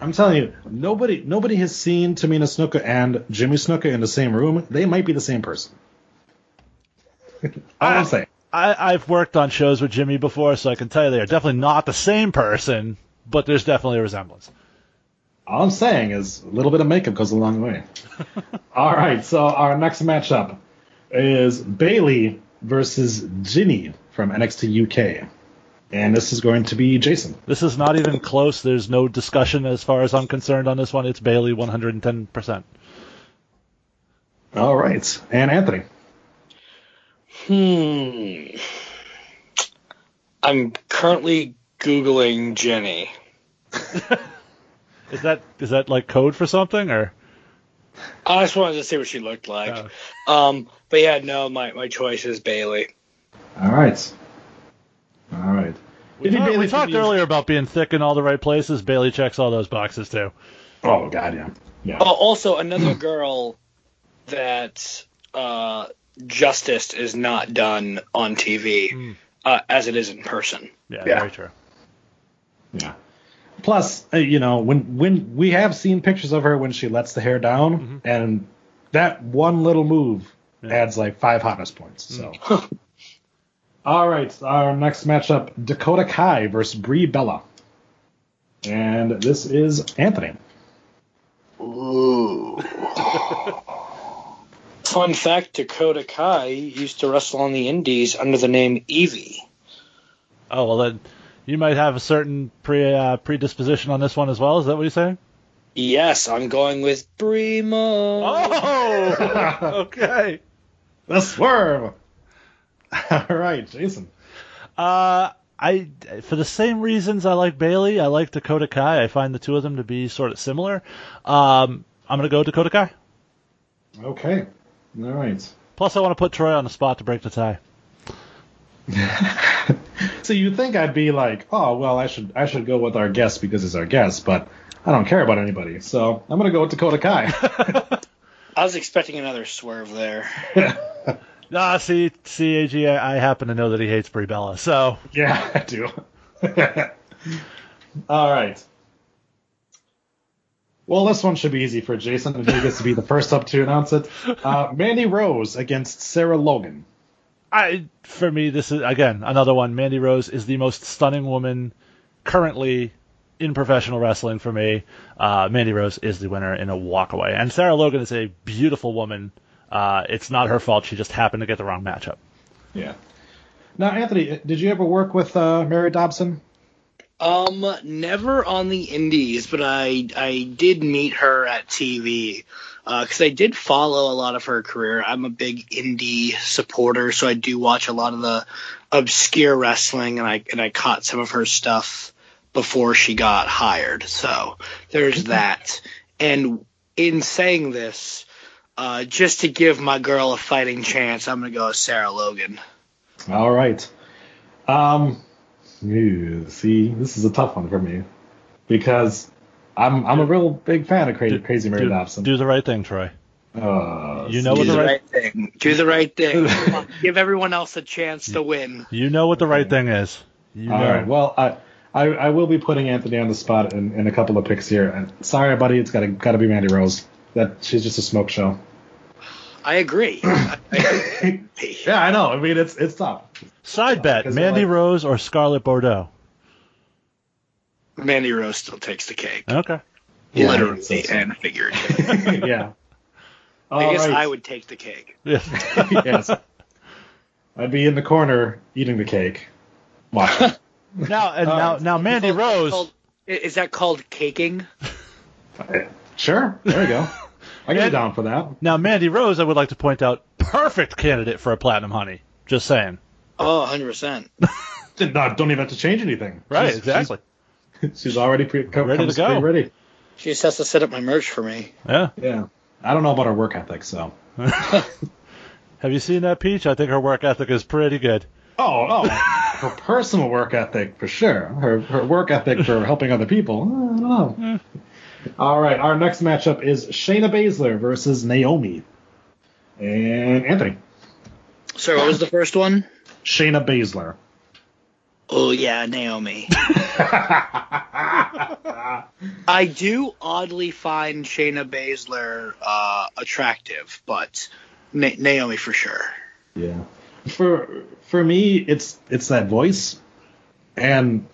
I'm telling you, nobody nobody has seen Tamina Snuka and Jimmy Snuka in the same room. They might be the same person. All I'm saying. I, I've worked on shows with Jimmy before, so I can tell you they are definitely not the same person, but there's definitely a resemblance. All I'm saying is a little bit of makeup goes a long way. All right, so our next matchup is Bayley versus Jinny from NXT UK. And this is going to be Jason. This is not even close. There's no discussion as far as I'm concerned on this one. It's Bayley 110%. All right, and Anthony. Hmm. I'm currently googling Jinny. Is that is that like code for something or? I just wanted to see what she looked like. Oh. Um, but yeah, no, my my choice is Bayley. All right. All right. We, Maybe talked- we talked be- earlier about being thick in all the right places. Bayley checks all those boxes too. Oh god, yeah. Yeah. Oh, also another girl that uh, justice is not done on TV Mm. uh, as it is in person. Yeah, Yeah. very true. Yeah. Plus, uh, you know, when when we have seen pictures of her when she lets the hair down, and that one little move Yeah. adds like five hotness points. So. All right, our next matchup: Dakota Kai versus Brie Bella, and this is Anthony. Ooh. Fun fact: Dakota Kai used to wrestle on the Indies under the name Evie. Oh well, then you might have a certain pre uh, predisposition on this one as well. Is that what you're saying? Yes, I'm going with Brimo. Oh, okay. The swerve. All right, Jason. Uh, I for the same reasons I like Bayley, I like Dakota Kai. I find the two of them to be sort of similar. Um, I'm gonna go Dakota Kai. Okay. All right. Plus, I want to put Troy on the spot to break the tie. So you think I'd be like, oh well, I should I should go with our guest because it's our guest, but I don't care about anybody, so I'm gonna go with Dakota Kai. I was expecting another swerve there. Ah, see, see, AG, I, I happen to know that he hates Brie Bella, so yeah, I do. All right. Well, this one should be easy for Jason, and he gets to be the first up to announce it. Uh, Mandy Rose against Sarah Logan. I, for me, this is again another one. Mandy Rose is the most stunning woman currently in professional wrestling for me. Uh, Mandy Rose is the winner in a walkaway, and Sarah Logan is a beautiful woman. Uh, it's not her fault; she just happened to get the wrong matchup. Yeah. Now, Anthony, did you ever work with uh, Mary Dobson? Um, never on the indies, but I I did meet her at TV because I did follow a lot of her career. I'm a big indie supporter, so I do watch a lot of the obscure wrestling, and I and I caught some of her stuff before she got hired. So there's that. And in saying this, uh, just to give my girl a fighting chance, I'm gonna go with Sarah Logan. All right. Um, ew, see, this is a tough one for me because I'm I'm a real big fan of Crazy, Crazy Mary do, Dobson. do the right thing, Troy. Uh, You know what the the right, right thing. Do the right thing. Give everyone else a chance to win. you know what the right thing is. You know. All right. Well, I, I I will be putting Anthony on the spot in, in a couple of picks here. And sorry, buddy, it's gotta gotta be Mandy Rose. That she's just a smoke show. I agree. I, I agree. Yeah, I know. I mean, it's it's tough. Side bet: Because Mandy like- Rose or Scarlett Bordeaux. Mandy Rose still takes the cake, Okay. Yeah, literally so- so. and figuratively. yeah. I All guess right. I would take the cake. Yes. yes. I'd be in the corner eating the cake. Watch. now and All now now Mandy Called- Rose. called- is that called caking? sure. There you go. I get down for that. Now Mandy Rose, I would like to point out, perfect candidate for a platinum honey. Just saying. Oh, 100%. Did not, don't even have to change anything. Right. She's- exactly. She's, she's already pre- co- Ready to go. pre-ready. She just has to set up my merch for me. Yeah. Yeah. I don't know about her work ethic, so. Have you seen that peach? I think her work ethic is pretty good. Oh, oh. her personal work ethic for sure. Her her work ethic for helping other people. I don't know. Hmm. All right, our next matchup is Shayna Baszler versus Naomi. And Anthony. So what was the first one? Shayna Baszler. Oh yeah, Naomi. I do oddly find Shayna Baszler uh, attractive, but Na- Naomi for sure. Yeah. For for me, it's it's that voice, and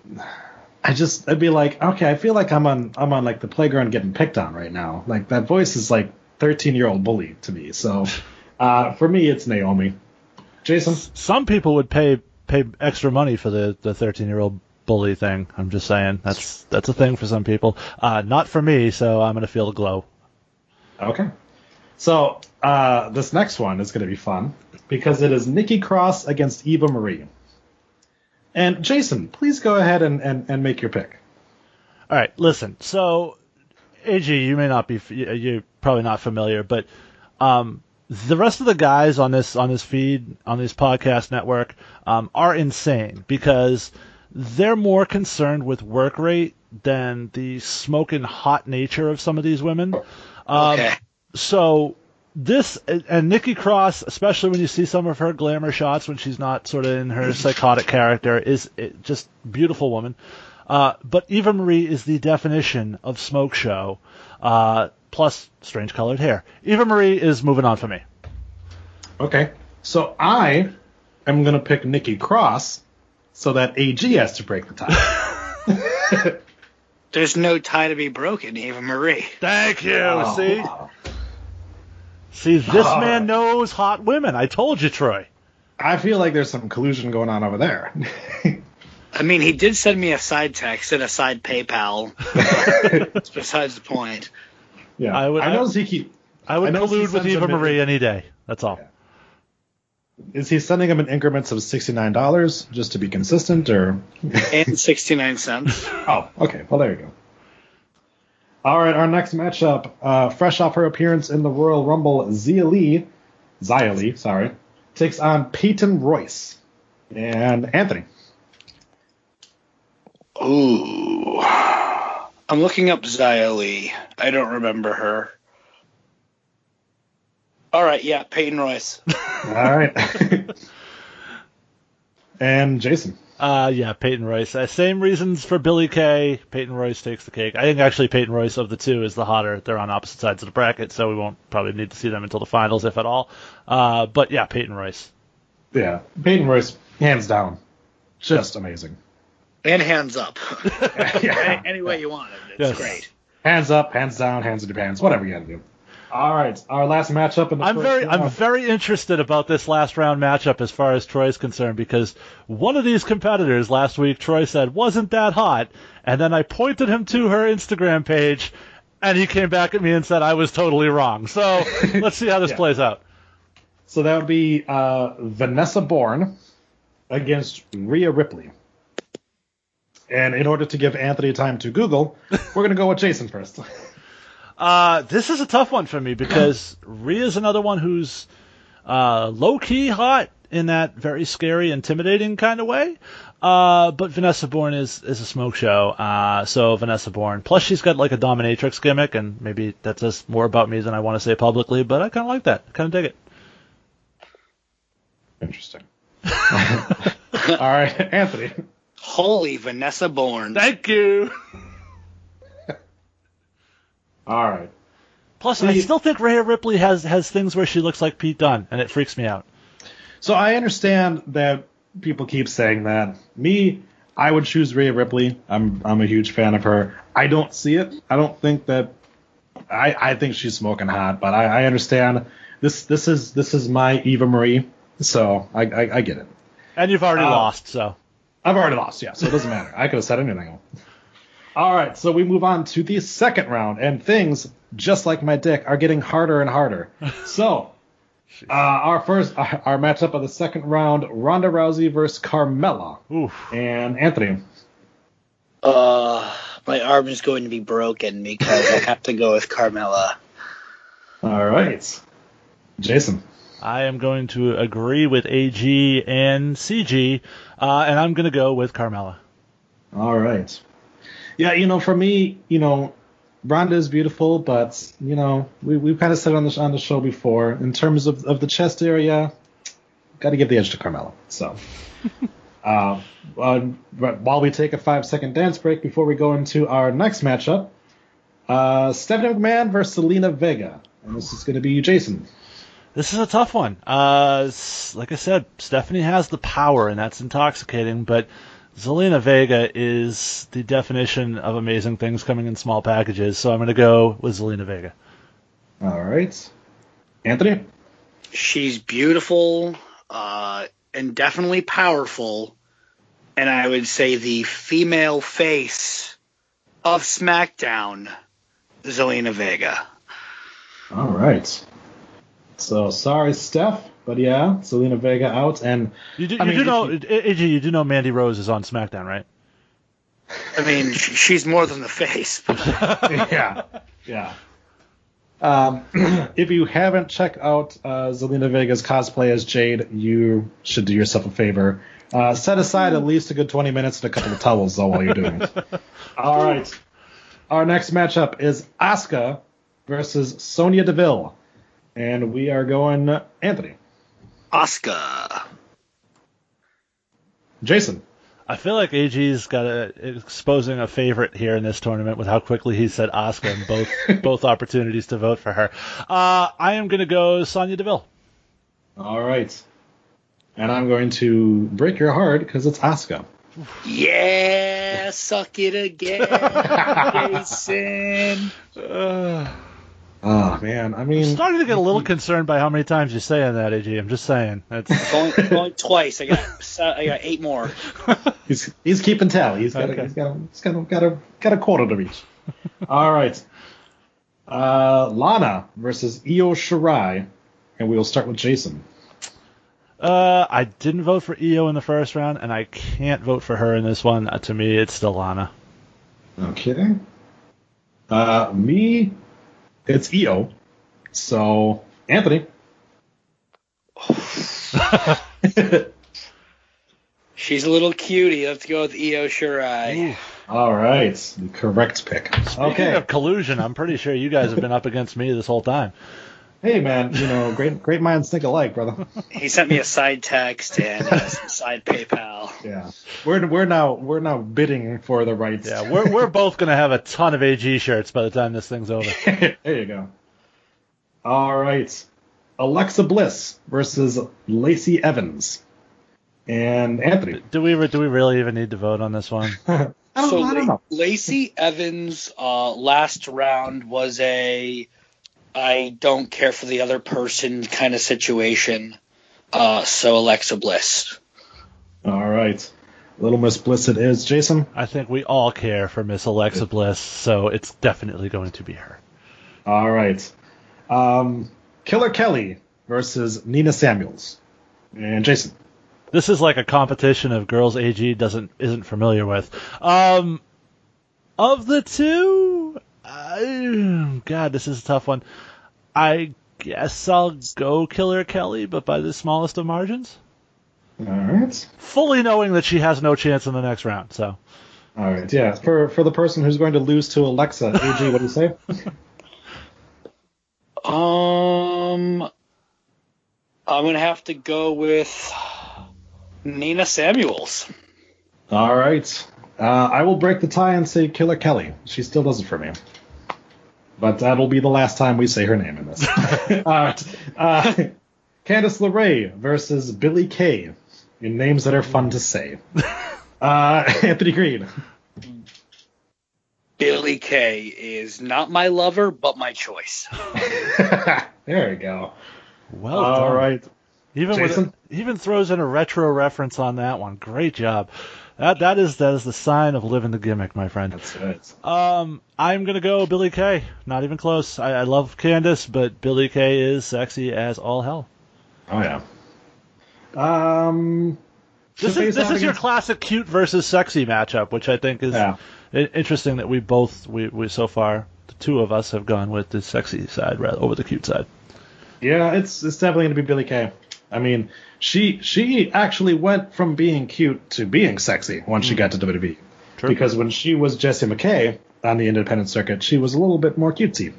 I just I'd be like, okay, I feel like I'm on I'm on like the playground getting picked on right now. Like that voice is like 13 year old bully to me. So uh, for me, it's Naomi. Jason. Some people would pay pay extra money for the the 13 year old bully thing. I'm just saying that's that's a thing for some people. Uh, not for me. So I'm gonna feel the glow. Okay. So uh, this next one is going to be fun because it is Nikki Cross against Eva Marie. And Jason, please go ahead and, and, and make your pick. All right, listen. So, AG, you may not be, you're probably not familiar, but um, the rest of the guys on this on this feed on this podcast network um, are insane because they're more concerned with work rate than the smoking hot nature of some of these women. Um, Okay. So this and- and Nikki Cross, especially when you see some of her glamour shots when she's not sort of in her psychotic character, is it, just beautiful woman. Uh, but Eva Marie is the definition of smoke show, uh, plus strange colored hair. Eva Marie is moving on for me. Okay. So I am gonna pick Nikki Cross, so that AG has to break the tie. There's no tie to be broken, Eva Marie. Thank you. Oh. See, see, this Oh. man knows hot women. I told you, Troy. I feel like there's some collusion going on over there. I mean, he did send me a side text and a side PayPal. That's besides the point. yeah. I would- I noticed he keep. I would I noticed he collude with Eva them in- Marie any day. That's all. Is he sending him in increments of sixty nine dollars just to be consistent, or? And 69 cents. Oh, okay. Well, there you go. All right, our next matchup, uh, fresh off her appearance in the Royal Rumble, Xia Li, Xia Li, sorry, takes on Peyton Royce and Anthony. Ooh. I'm looking up Xia Li. I don't remember her. All right, yeah, Peyton Royce. All right. and Jason. Uh, yeah, Peyton Royce. Uh, same reasons for Billie Kay. Peyton Royce takes the cake. I think actually Peyton Royce of the two is the hotter. They're on opposite sides of the bracket, so we won't probably need to see them until the finals, if at all. Uh, but yeah, Peyton Royce. Yeah, Peyton Royce, hands down, just amazing. And hands up. yeah. Any, any way you want it. It's Yes. great. Hands up, hands down, hands in your pants, whatever you gotta do. All right, our last matchup in the I'm first very, I'm very interested about this last round matchup as far as Troy's concerned because one of these competitors last week, Troy said wasn't that hot, and then I pointed him to her Instagram page, and he came back at me and said I was totally wrong. So let's see how this Yeah. plays out. So that would be uh, Vanessa Borne against Rhea Ripley. And in order to give Anthony time to Google, we're going to go with Jason first. Uh, this is a tough one for me because Rhea's another one who's uh, low key hot in that very scary, intimidating kind of way. Uh, but Vanessa Borne is is a smoke show. Uh, so Vanessa Borne. Plus, she's got like a dominatrix gimmick, and maybe that says more about me than I want to say publicly. But I kind of like that. Kind of dig it. Interesting. All right, Anthony. Holy Vanessa Borne. Thank you. All right. Plus, I still think Rhea Ripley has has things where she looks like Pete Dunne, and it freaks me out. So I understand that people keep saying that. Me, I would choose Rhea Ripley. I'm I'm a huge fan of her. I don't see it. I don't think that. I I think she's smoking hot, but I, I understand. This this is this is my Eva Marie, so I I, I get it. And you've already Uh, lost, so I've already lost, yeah, so it doesn't matter. I could have said anything. All right, so we move on to the second round, and things, just like my dick, are getting harder and harder. so, uh, our first, our, our matchup of the second round: Ronda Rousey versus Carmella, oof. and Anthony. Uh, my arm is going to be broken because I have to go with Carmella. All right, Jason. I am going to agree with AG and CG, uh, and I'm going to go with Carmella. All right. Yeah, you know, for me, you know, Ronda is beautiful, but you know, we we've kind of said on the on the show before, in terms of of the chest area, got to give the edge to Carmella. So, uh, uh, while we take a five second dance break before we go into our next matchup, uh, Stephanie McMahon versus Zelina Vega, and this is going to be Jason. This is a tough one. Uh, like I said, Stephanie has the power, and that's intoxicating, but Zelina Vega is the definition of amazing things coming in small packages, so I'm going to go with Zelina Vega. All right, Anthony. She's beautiful, uh, and definitely powerful. And I would say the female face of SmackDown, Zelina Vega. All right. So sorry, Steph, but yeah, Zelina Vega out, and You do, I mean, do if know, you- you do know Mandy Rose is on SmackDown, right? I mean, she's more than the face. yeah, yeah. Um, if you haven't checked out uh, Zelina Vega's cosplay as Jade, you should do yourself a favor. Uh, set aside at least a good 20 minutes and a couple of towels though while you're doing it. All right. Our next matchup is Asuka versus Sonya Deville, and we are going Anthony, Asuka. Jason. I feel like AG's got a exposing a favorite here in this tournament with how quickly he said Asuka in both both opportunities to vote for her. Uh, I am going to go Sonya Deville. All right. And I'm going to break your heart because it's Asuka. Yeah, suck it again, Jason. Oh man, I mean, I'm mean, starting to get a little concerned by how many times you're saying that, AG. I'm just saying. That's, Going, going twice. I got I got eight more. he's he's keeping tally. He's got Okay. a, he's got a, he's got a, got a got a quota to reach. All right. Uh, Lana versus Io Shirai, and we will start with Jason. uh, I didn't vote for Io in the first round, and I can't vote for her in this one. Uh, to me, it's still Lana. Okay. Uh, me, it's Io. So Anthony. She's a little cutie. Let's go with Io Shirai. All right, the correct pick. Speaking Okay. of collusion, I'm pretty sure you guys have been up against me this whole time. Hey man, you know, great great minds think alike, brother. He sent me a side text and uh, side PayPal. Yeah, we're we're now we're now bidding for the rights. Yeah, we're we're both gonna have a ton of AG shirts by the time this thing's over. there you go. All right, Alexa Bliss versus Lacey Evans, and Anthony. Do we do we really even need to vote on this one? I don't, so I don't know. Lacey Evans' uh, last round was a I don't care for the other person kind of situation. Uh, so Alexa Bliss. All right, Little Miss Bliss it is. Jason. I think we all care for Miss Alexa Bliss, so it's definitely going to be her. All right, um, Killer Kelly versus Nina Samuels, and Jason. This is like a competition of girls AG doesn't isn't familiar with. Um, of the two, I, God, this is a tough one. I guess I'll go Killer Kelly, but by the smallest of margins, All right. fully knowing that she has no chance in the next round. So All right, yeah. For for the person who's going to lose to Alexa, AG, what do you say? Um, I'm gonna have to go with Nina Samuels. All right. Uh, I will break the tie and say Killer Kelly. She still does it for me. But that'll be the last time we say her name in this. All right. Uh, Candice LeRae versus Billie Kay in names that are fun to say. Uh, Anthony Green. Billie Kay is not my lover, but my choice. there we go. well All done. right. Even Jason? with even throws in a retro reference on that one. Great job. That that is that is the sign of living the gimmick, my friend. That's it. Um, I'm gonna go Billie Kay. Not even close. I, I love Candice, but Billie Kay is sexy as all hell. Oh, yeah. Um, This is this off is your classic cute versus sexy matchup, which I think is Yeah. interesting that we both we, we so far the two of us have gone with the sexy side rather over the cute side. Yeah, it's it's definitely gonna be Billie Kay. I mean, she she actually went from being cute to being sexy once she got to WWE. True. Because when she was Jessie McKay on the independent circuit, she was a little bit more cutesy.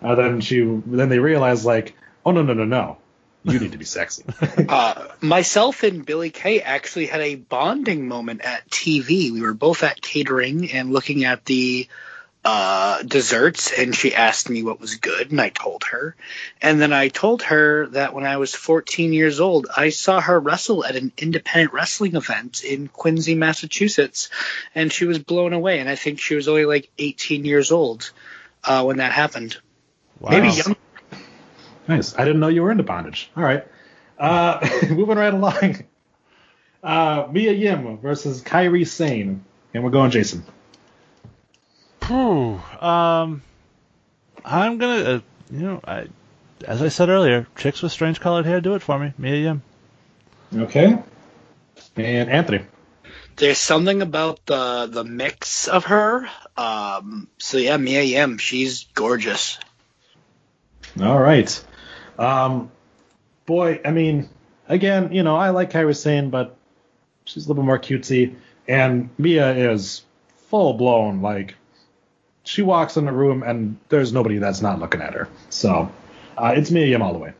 Uh, then she then they realized like, oh no no no no, you need to be sexy. Uh, myself and Billie Kay actually had a bonding moment at TV. We were both at catering and looking at the uh, desserts, and she asked me what was good, and I told her. And then I told her that when I was 14 years old, I saw her wrestle at an independent wrestling event in Quincy, Massachusetts, and she was blown away. And I think she was only like 18 years old uh, when that happened. Wow. Maybe young. nice. I didn't know you were into bondage. All right. Uh, moving right along. Uh, Mia Yim versus Kairi Sane, and we're going Jason. Phew. Um, I'm gonna, uh, you know, I, as I said earlier, chicks with strange colored hair do it for me. Mia Yim. Okay. And Anthony. there's something about the the mix of her. Um, so yeah, Mia Yim, she's gorgeous. All right. Um, boy, I mean, again, you know, I like Kairi Sane, but she's a little more cutesy, and Mia is full blown. Like she walks in the room and there's nobody that's not looking at her. So uh, it's Mia Yim all the way.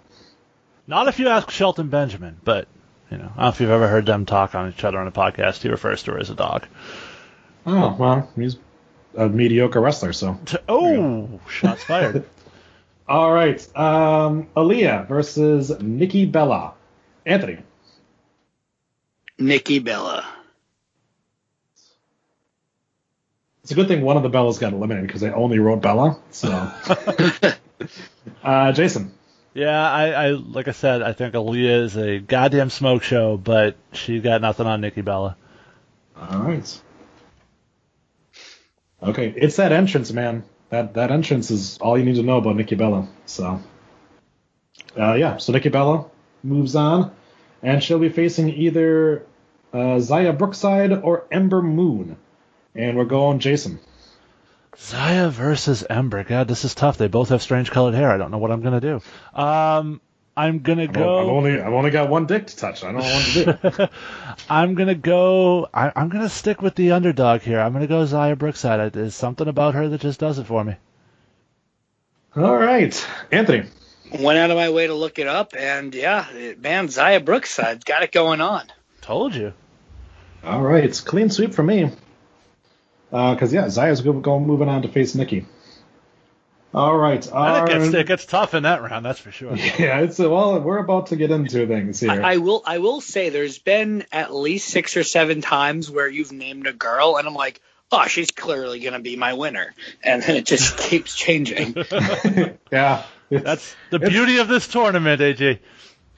Not if you ask Shelton Benjamin, but you know, I don't know if you've ever heard them talk on each other on a podcast. He refers to her as a dog. Oh well, he's a mediocre wrestler, so. Oh, shots fired. All right, um, Aliyah versus Nikki Bella. Anthony. Nikki Bella. It's a good thing one of the Bellas got eliminated because they only wrote Bella. So, uh, Jason. yeah, I, I like I said, I think Aliyah is a goddamn smoke show, but she got nothing on Nikki Bella. All right. Okay, it's that entrance, man. That that entrance is all you need to know about Nikki Bella. So, uh, yeah. So Nikki Bella moves on, and she'll be facing either uh, Xia Brookside or Ember Moon. And we're going Jason. Xia versus Ember. God, this is tough. They both have strange colored hair. I don't know what I'm gonna do. Um, I'm gonna I've, go. I've only I've only got one dick to touch. I don't know what to do. I'm gonna go. I, I'm gonna stick with the underdog here. I'm gonna go Xia Brookside. I- There's something about her that just does it for me. all right, Anthony. Went out of my way to look it up, and yeah, it, man, Xia Brookside got it going on. Told you. All right, it's clean sweep for me. Uh, because yeah, Xia's go, go moving on to face Nikki. All right. I think our- it's, it gets tough in that round. That's for sure. Yeah, it's well, we're about to get into things here. I, I will I will say there's been at least six or seven times where you've named a girl and I'm like, oh, she's clearly gonna be my winner, and then it just keeps changing. yeah, That's the beauty of this tournament, AJ.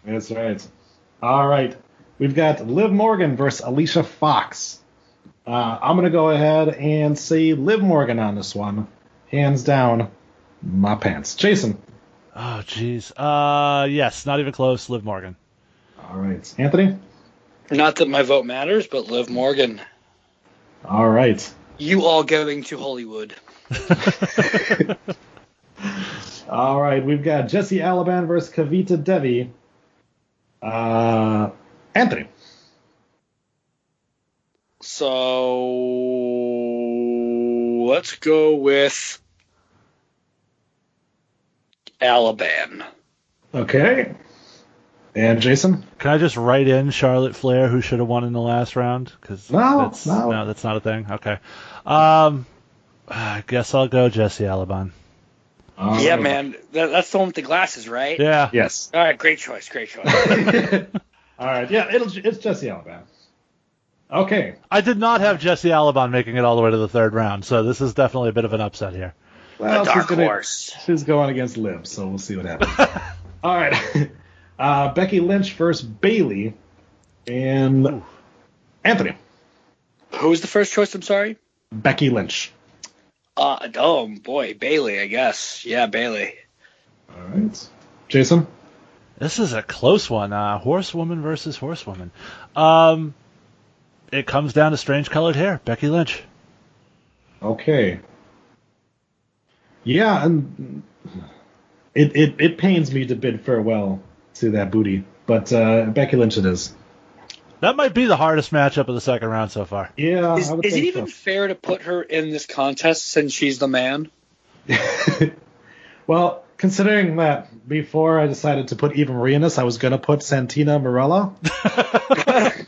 that's right. All right, we've got Liv Morgan versus Alicia Fox. Uh, I'm gonna go ahead and say Liv Morgan on this one, hands down. My pants, Jason. Oh, jeez. Uh, yes, not even close. Liv Morgan. All right, Anthony. Not that my vote matters, but Liv Morgan, All right. you all going to Hollywood. All right, we've got Jessie Elaban versus Kavita Devi. Uh, Anthony. So let's go with Elaban. Okay. And Jason. Can I just write in Charlotte Flair, who should have won in the last round? Because No, that's, no. that's not a thing. Okay. Um, I guess I'll go Jessie Elaban. All yeah, man, that, that's the one with the glasses, right? Yeah. Yes. All right, great choice, great choice. All right. Yeah, it'll, it's Jessie Elaban. Okay. I did not have Jessie Elaban making it all the way to the third round, so this is definitely a bit of an upset here. Well, a dark she's gonna- horse. She's going against Liv, so we'll see what happens. All right. Uh, Becky Lynch versus Bayley. And Anthony. Who was the first choice? I'm sorry. Becky Lynch. Uh, oh boy, Bayley, I guess. Yeah, Bayley. All right. Jason. This is a close one. Uh, horsewoman versus horsewoman. Um, it comes down to strange colored hair. Becky Lynch. Okay. Yeah, and it, it, it pains me to bid farewell to that booty, but uh, Becky Lynch it is. That might be the hardest matchup of the second round so far. Yeah, Is, is it think even so. fair to put her in this contest since she's the man? well, considering that before I decided to put Eva Marie in this, I was going to put Santina Marella.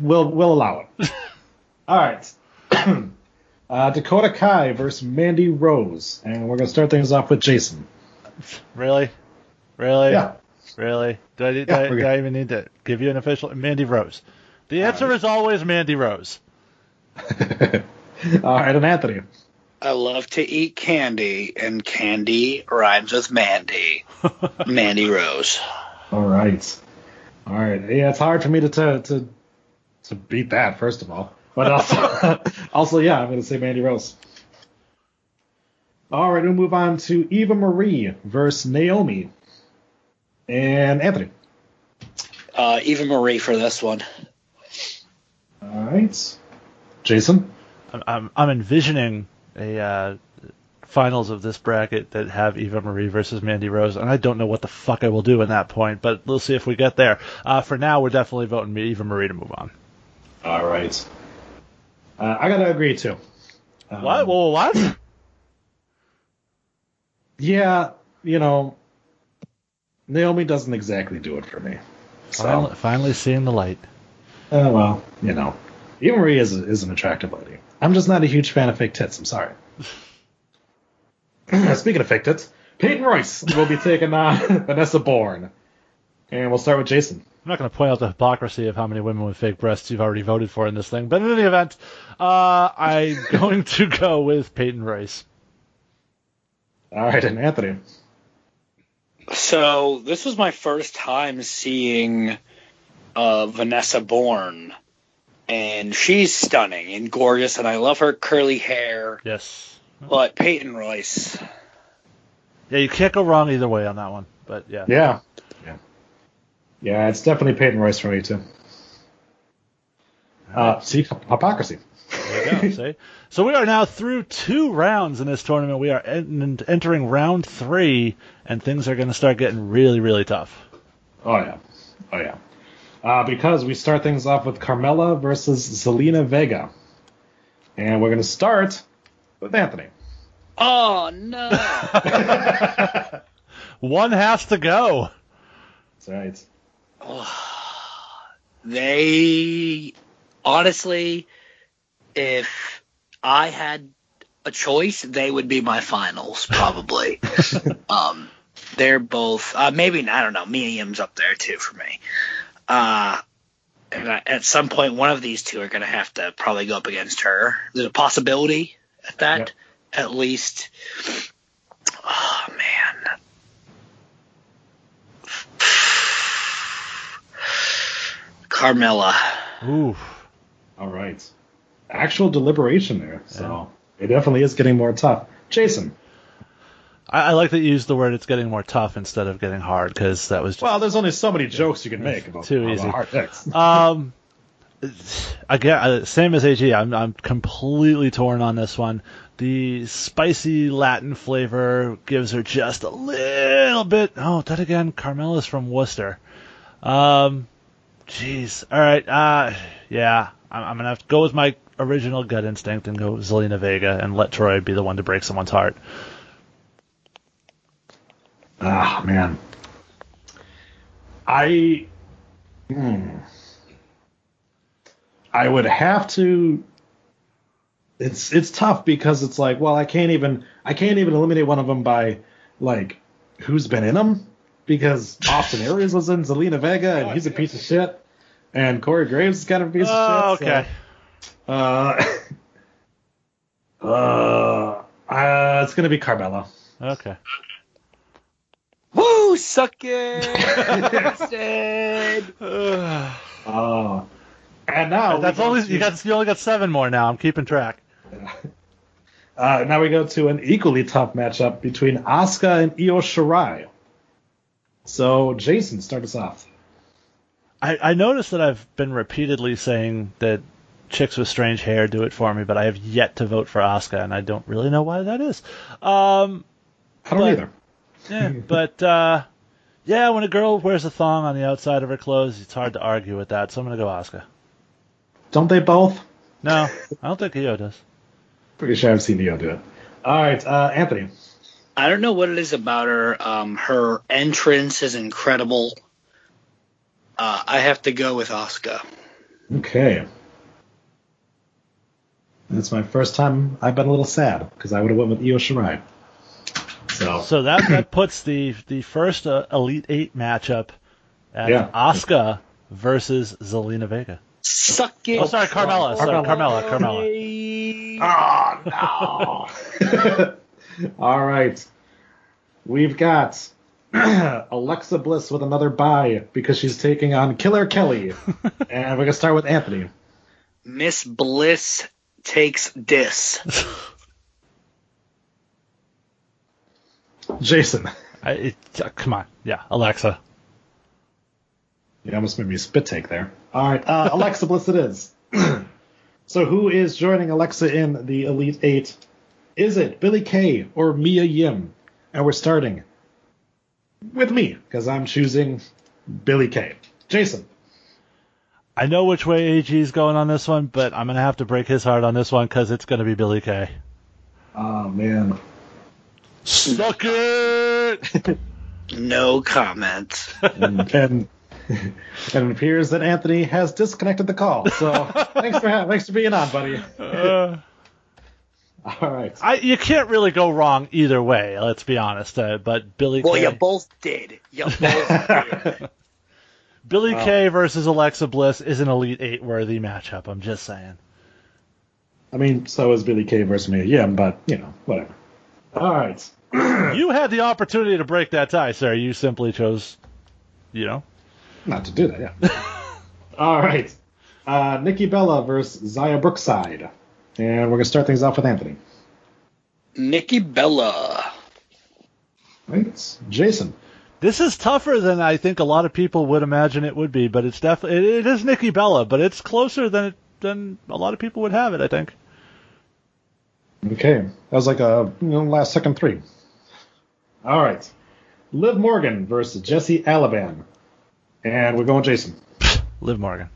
we'll we'll allow it. All right. uh, Dakota Kai versus Mandy Rose, and we're going to start things off with Jason. Really? Really? Yeah. Really? Do I, do, Yeah, I, do. I even need to give you an official? Mandy Rose. The answer is always Mandy Rose. All right, and Anthony. I love to eat candy, and candy rhymes with Mandy. Mandy Rose. All right. All right. Yeah, it's hard for me to to to, to beat that first of all, but also also yeah, I'm going to say Mandy Rose. All right, we'll move on to Eva Marie versus Naomi, and Anthony. Uh, Eva Marie for this one. All right, Jason. I'm, I'm, I'm envisioning a uh, finals of this bracket that have Eva Marie versus Mandy Rose, and I don't know what the fuck I will do in that point, but we'll see if we get there. Uh, for now, we're definitely voting Eva Marie to move on. All right. Uh, I gotta agree too. Um, What? Well, what? Yeah, you know, Naomi doesn't exactly do it for me. So, Finally, finally seeing the light. uh, well, you know, Eva Marie is, is an attractive lady. I'm just not a huge fan of fake tits. I'm sorry. Speaking of fake tits, Peyton Royce will be taking on Vanessa Borne. And we'll start with Jason. I'm not going to point out the hypocrisy of how many women with fake breasts you've already voted for in this thing, but in any event, uh, I'm going to go with Peyton Royce. All right, and Anthony. So this was my first time seeing uh, Vanessa Borne, and she's stunning and gorgeous, and I love her curly hair. Yes. But Peyton Royce, Yeah, you can't go wrong either way on that one, but yeah. Yeah. Yeah. Yeah, it's definitely Peyton Royce for me, too. Uh, see, hypocrisy. There you go. See? So we are now through two rounds in this tournament. We are en- entering round three, and things are going to start getting really, really tough. Oh yeah, oh yeah. Uh, because we start things off with Carmella versus Zelina Vega, and we're gonna start with Anthony. oh no! One has to go. That's right. they honestly, if I had a choice, they would be my finals probably. um, they're both uh, maybe I don't know. Mia Yim's up there too for me. Uh, and I, at some point, one of these two are going to have to probably go up against her. There's a possibility at that, Yep. at least. Oh man. Carmella. Ooh. All right. Actual deliberation there, so it definitely is getting more tough. Jason. I, I like that you used the word it's getting more tough instead of getting hard, because that was just. Well, there's only so many jokes you can make about, Too about easy. hard picks. Um, again, uh, same as AG. I'm I'm completely torn on this one. The spicy Latin flavor gives her just a little bit. Oh, that again, Carmella's from Worcester. Um, jeez. All right. Uh, yeah. I'm, I'm gonna have to go with my original gut instinct and go with Zelina Vega and let Troy be the one to break someone's heart. Ah, man. I. Hmm. I would have to. It's it's tough because it's like, well, I can't even I can't even eliminate one of them by like who's been in them because Austin Aries was in Zelina Vega and he's a piece of shit, and Corey Graves is kind of a piece Oh, of shit. okay. So, uh, uh, uh, it's gonna be Carmella. Okay. Woo, suck it! Bastard. Oh. And now That's only to- you got. You only got seven more now. I'm keeping track. Uh, now we go to an equally tough matchup between Asuka and Io Shirai. So, Jason, start us off. I, I noticed that I've been repeatedly saying that chicks with strange hair do it for me, but I have yet to vote for Asuka, and I don't really know why that is. Um, I don't But- either. yeah, but uh, yeah, when a girl wears a thong on the outside of her clothes, it's hard to argue with that. So I'm gonna go Asuka. Don't they both? No, I don't think Io does. Pretty sure I've seen Io do it. All right, uh, Anthony. I don't know what it is about her. Um, her entrance is incredible. Uh, I have to go with Asuka. Okay. That's my first time I've been a little sad because I would have went with Io Shirai. So, So that that puts the the first uh, Elite Eight matchup at Yeah. Asuka versus Zelina Vega. Suck it. Oh, sorry, Carmella. Sorry, Carmella. Carmella. Oh no! All right, we've got Alexa Bliss with another bye because she's taking on Killer Kelly, and we're gonna start with Anthony. Miss Bliss takes dis. Jason, I, it, uh, come on, yeah, Alexa. You almost made me spit take there. All right, uh, Alexa Bliss it is. so who is joining Alexa in the Elite Eight is it Billie Kay or Mia Yim? And we're starting with me because I'm choosing Billie Kay. Jason. I know which way AG is going on this one, but I'm gonna have to break his heart on this one because it's gonna be Billie Kay. Oh man. Suck it! No comment. and, and and it appears that Anthony has disconnected the call. So thanks for ha- thanks for being on, buddy. Uh, All right. I you can't really go wrong either way. Let's be honest. Uh, but Billie Well, Kay, you both did. You both did. Billie Wow. Kay versus Alexa Bliss is an Elite Eight worthy matchup. I'm just saying. I mean, so is Billie Kay versus Mia Yim, but you know, whatever. All right. You had the opportunity to break that tie, sir. You simply chose, you know. Not to do that, yeah. All right. Uh, Nikki Bella versus Xia Brookside. And we're going to start things off with Anthony. Nikki Bella. Right? Jason. This is tougher than I think a lot of people would imagine it would be, but it's definitely it, it is Nikki Bella, but it's closer than it, than a lot of people would have it. I think. Okay. That was like a you know, last second three. All right. Liv Morgan versus Jessie Elaban. And we're going Jason. Liv Morgan.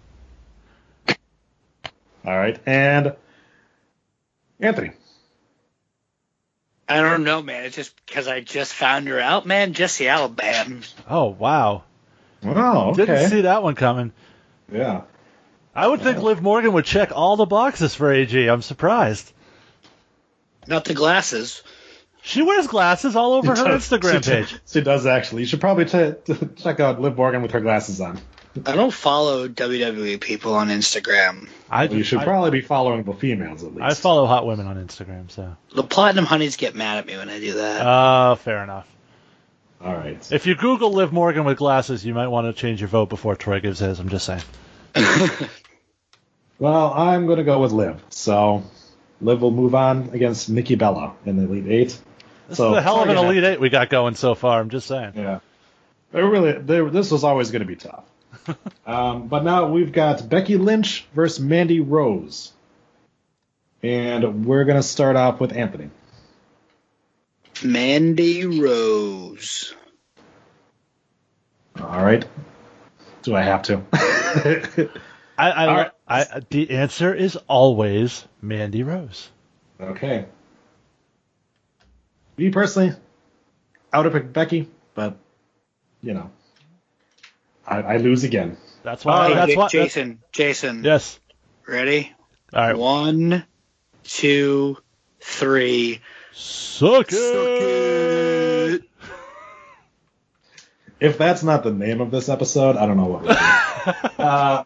All right. And Anthony. I don't know, man. It's just because I just found her out, man. Jesse Alabama. Oh wow, Wow. okay. didn't see that one coming. Yeah. I would think Liv Morgan would check all the boxes for AG. I'm surprised. Not the glasses. She wears glasses all over her does- Instagram she page. does- She does actually. You should probably t- t- check out Liv Morgan with her glasses on. I don't follow WWE people on Instagram. I, Well, you should I, probably be following the females at least. I follow hot women on Instagram, so. The Platinum Honeys get mad at me when I do that. Oh, fair enough. All right. If you Google Liv Morgan with glasses, you might want to change your vote before Troy gives his. I'm just saying. Well, I'm going to go with Liv. So Liv will move on against Nikki Bella in the Elite Eight. This So, is a hell of an Elite Eight we got going so far. I'm just saying. Yeah. They really, they, this was always going to be tough. um, but now we've got Becky Lynch versus Mandy Rose. And we're going to start off with Anthony. Mandy Rose. All right. Do I have to? I, I, All right. I, the answer is always Mandy Rose. okay. Me personally, I would have picked Becky, but, you know, I, I lose again. That's why. Hey, that's J- why. that's- Jason, Jason, yes. ready? All right. One, two, three. Suck it. Suck it. If that's not the name of this episode, I don't know what. would be. uh,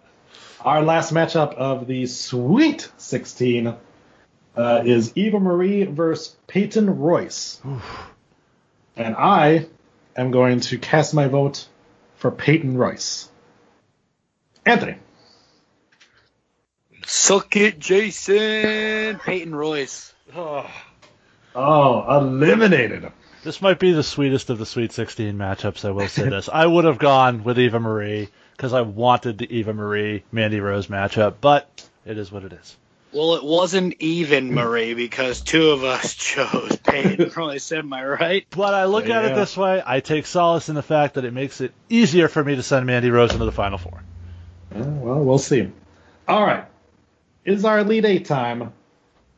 our last matchup of the Sweet 16 uh, is Eva Marie versus Peyton Royce. And I am going to cast my vote for Peyton Royce. Anthony. Suck it, Jason. Peyton Royce. Oh, oh eliminated. him. This might be the sweetest of the Sweet 16 matchups. I will say this. I would have gone with Eva Marie because I wanted the Eva Marie Mandy Rose matchup, but it is what it is. Well, it wasn't even Marie because two of us chose Peyton Royce. Am I right? But I look at it this way. I take solace in the fact that it makes it easier for me to send Mandy Rose into the Final Four. Uh, well, we'll see. All right. It's our lead Eight time,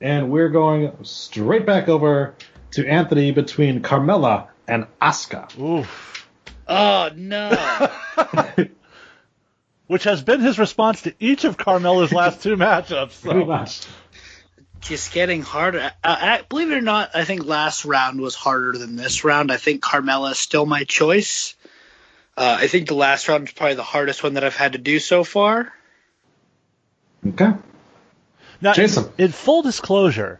and we're going straight back over to Anthony between Carmella and Asuka. Oof. Oh no. Which has been his response to each of Carmella's last two matchups. Pretty So. much. Just getting harder. Uh, I, believe it or not, I think last round was harder than this round. I think Carmella is still my choice. Uh, I think the last round is probably the hardest one that I've had to do so far. Okay. Now, Jason. in full disclosure,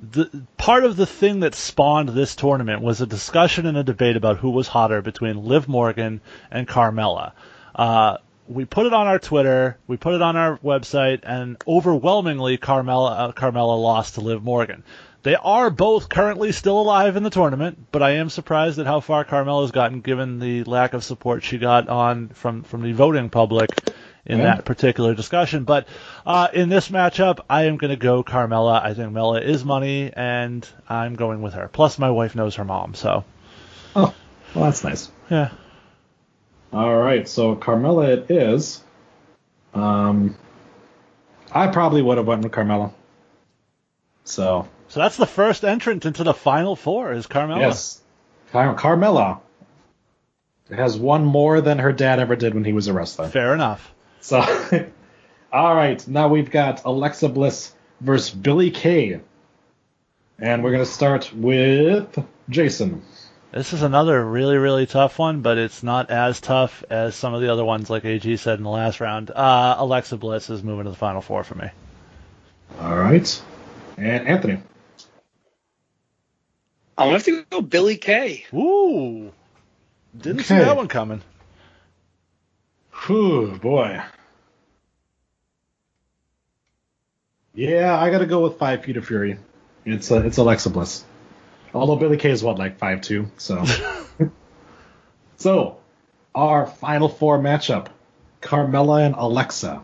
the part of the thing that spawned this tournament was a discussion and a debate about who was hotter between Liv Morgan and Carmella. Uh, we put it on our Twitter, we put it on our website, and overwhelmingly Carmella uh, Carmella lost to Liv Morgan. They are both currently still alive in the tournament, but I am surprised at how far Carmella's gotten given the lack of support she got on from from the voting public in Yeah. that particular discussion. But uh, in this matchup, I am going to go Carmella. I think Mella is money, and I'm going with her. Plus, my wife knows her mom, so Oh, well, that's nice. yeah. All right, so Carmella it is. Um, I probably would have went with Carmella. So So that's the first entrant into the final four is Carmella. yes, Car- Carmella has won more than her dad ever did when he was a wrestler. Fair enough. So, all right, now we've got Alexa Bliss versus Billie Kay, and we're gonna start with Jason. This is another really, really tough one, but it's not as tough as some of the other ones, like AG said in the last round. Uh, Alexa Bliss is moving to the final four for me. All right, and Anthony. I'm gonna have to go Billie Kay. Ooh, didn't see that one coming. Whew, boy. Yeah, I gotta go with Five Feet of Fury. It's uh, it's Alexa Bliss. Although Billie Kay is what like five two, so. so, our final four matchup: Carmella and Alexa.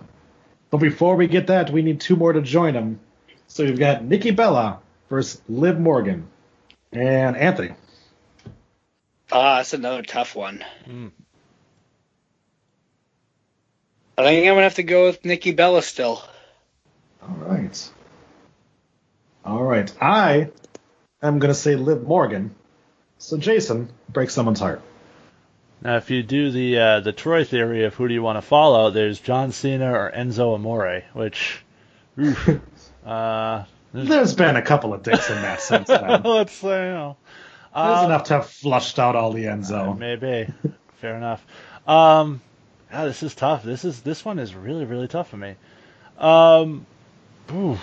But before we get that, we need two more to join them. So we've got Nikki Bella versus Liv Morgan, and Anthony. Ah, that's another tough one. Mm. I think I'm gonna have to go with Nikki Bella still. All right. All right. I am going to say Liv Morgan. So Jason breaks someone's heart. Now, if you do the uh, the Troy theory of who do you want to follow, there's John Cena or Enzo Amore, which, oof, uh, there's, There's been a couple of dicks in that since then. Let's say, you know, uh, enough to have flushed out all the Enzo. Maybe. Fair enough. Um, yeah, this is tough. This is this one is really really tough for me. Um, oof.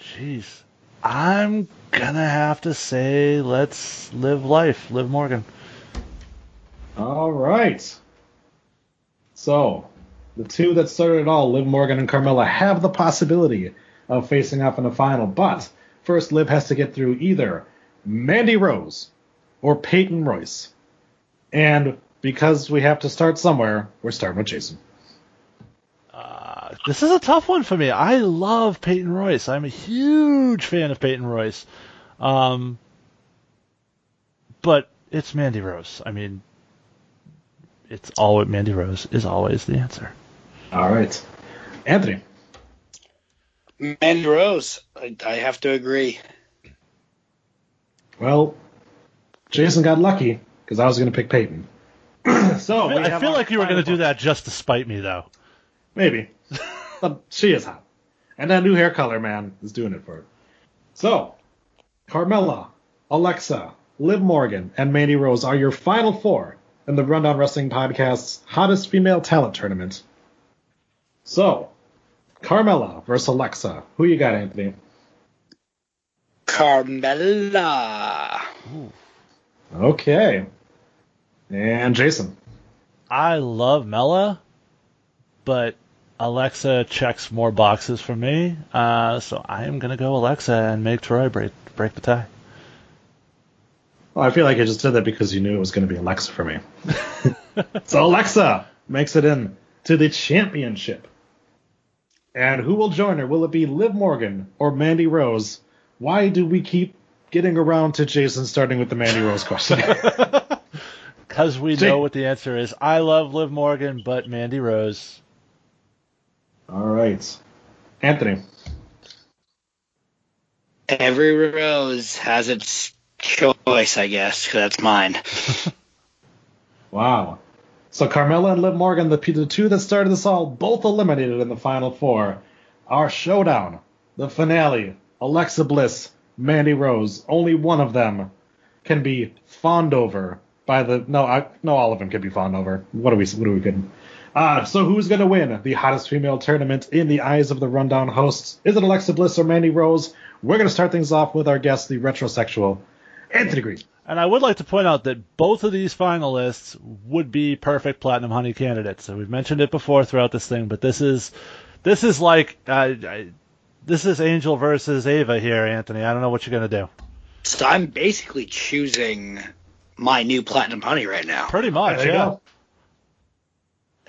Jeez, I'm gonna have to say let's live life, live Morgan. All right. So, the two that started it all, Liv Morgan and Carmella, have the possibility of facing off in the final. But first, Liv has to get through either Mandy Rose or Peyton Royce. And because we have to start somewhere, we're starting with Jason. This is a tough one for me. I love Peyton Royce. I'm a huge fan of Peyton Royce. Um, but it's Mandy Rose. I mean, it's all Mandy Rose is always the answer. All right. Anthony. Mandy Rose, I, I have to agree. Well, Jason got lucky because I was going to pick Peyton. so we I feel like you were going to do that just to spite me, though. Maybe. but she is hot. And that new hair color, man, is doing it for her. So, Carmella, Alexa, Liv Morgan, and Mandy Rose are your final four in the Rundown Wrestling Podcast's hottest female talent tournament. So, Carmella versus Alexa. Who you got, Anthony? Carmella. Okay. And Jason. I love Mella, but Alexa checks more boxes for me. Uh, so I am going to go Alexa and make Troy break break the tie. Well, I feel like I just did that because you knew it was going to be Alexa for me. so Alexa makes it in to the championship. And who will join her? Will it be Liv Morgan or Mandy Rose? Why do we keep getting around to Jason starting with the Mandy Rose question? Because we know what the answer is. I love Liv Morgan, but Mandy Rose. All right. Anthony. Every rose has its choice, I guess, 'cause that's mine. Wow. So Carmella and Liv Morgan, the, the two that started this all, both eliminated in the final four. Our showdown, the finale, Alexa Bliss, Mandy Rose. Only one of them can be fawned over by the no, I, no, all of them can be fawned over. What are we? What are we kidding? Uh, so who's gonna win the hottest female tournament in the eyes of the rundown hosts? Is it Alexa Bliss or Mandy Rose? We're gonna start things off with our guest, the retrosexual Anthony Green. And I would like to point out that both of these finalists would be perfect Platinum Honey candidates. So we've mentioned it before throughout this thing, but this is this is like uh, I, this is Angel versus Ava here, Anthony. I don't know what you're gonna do. So I'm basically choosing my new platinum honey right now. Pretty much, There you yeah.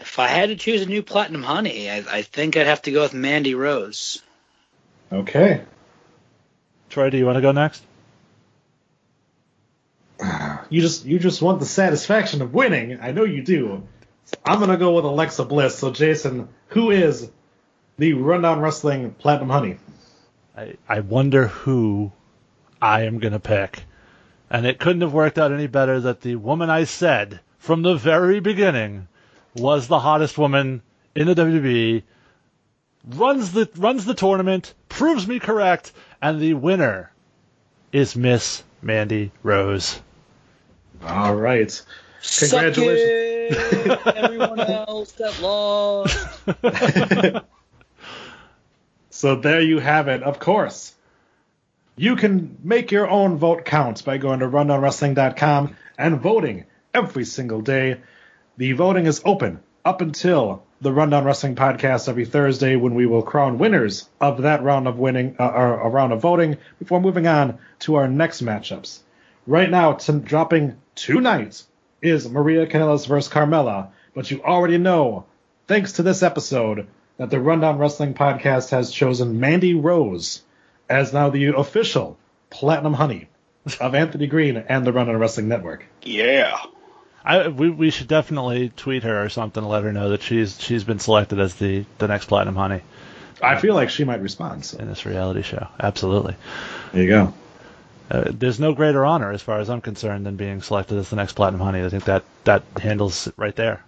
Go. If I had to choose a new Platinum Honey, I, I think I'd have to go with Mandy Rose. Okay. Troy, do you want to go next? You just you just want the satisfaction of winning. I know you do. I'm gonna go with Alexa Bliss. So Jason, who is the Rundown Wrestling Platinum Honey? I, I wonder who I am going to pick. And it couldn't have worked out any better that the woman I said from the very beginning was the hottest woman in the WWE, runs the runs the tournament, proves me correct, and the winner is Miss Mandy Rose. All right. Suck Congratulations. it, everyone else that lost. So there you have it. Of course, you can make your own vote count by going to rundownwrestling.com and voting every single day. The voting is open up until the Rundown Wrestling podcast every Thursday when we will crown winners of that round of winning uh, or a round of voting before moving on to our next matchups. Right now, t- dropping tonight is Maria Kanellis versus Carmella, but you already know, thanks to this episode, that the Rundown Wrestling podcast has chosen Mandy Rose as now the official Platinum Honey of Anthony Green and the Rundown Wrestling Network. Yeah. I, we, we should definitely tweet her or something to let her know that she's she's been selected as the, the next Platinum Honey I feel like she might respond. So in this reality show. Absolutely. there you go. Uh, there's no greater honor, as far as I'm concerned, than being selected as the next Platinum Honey. I think that that handles it right there.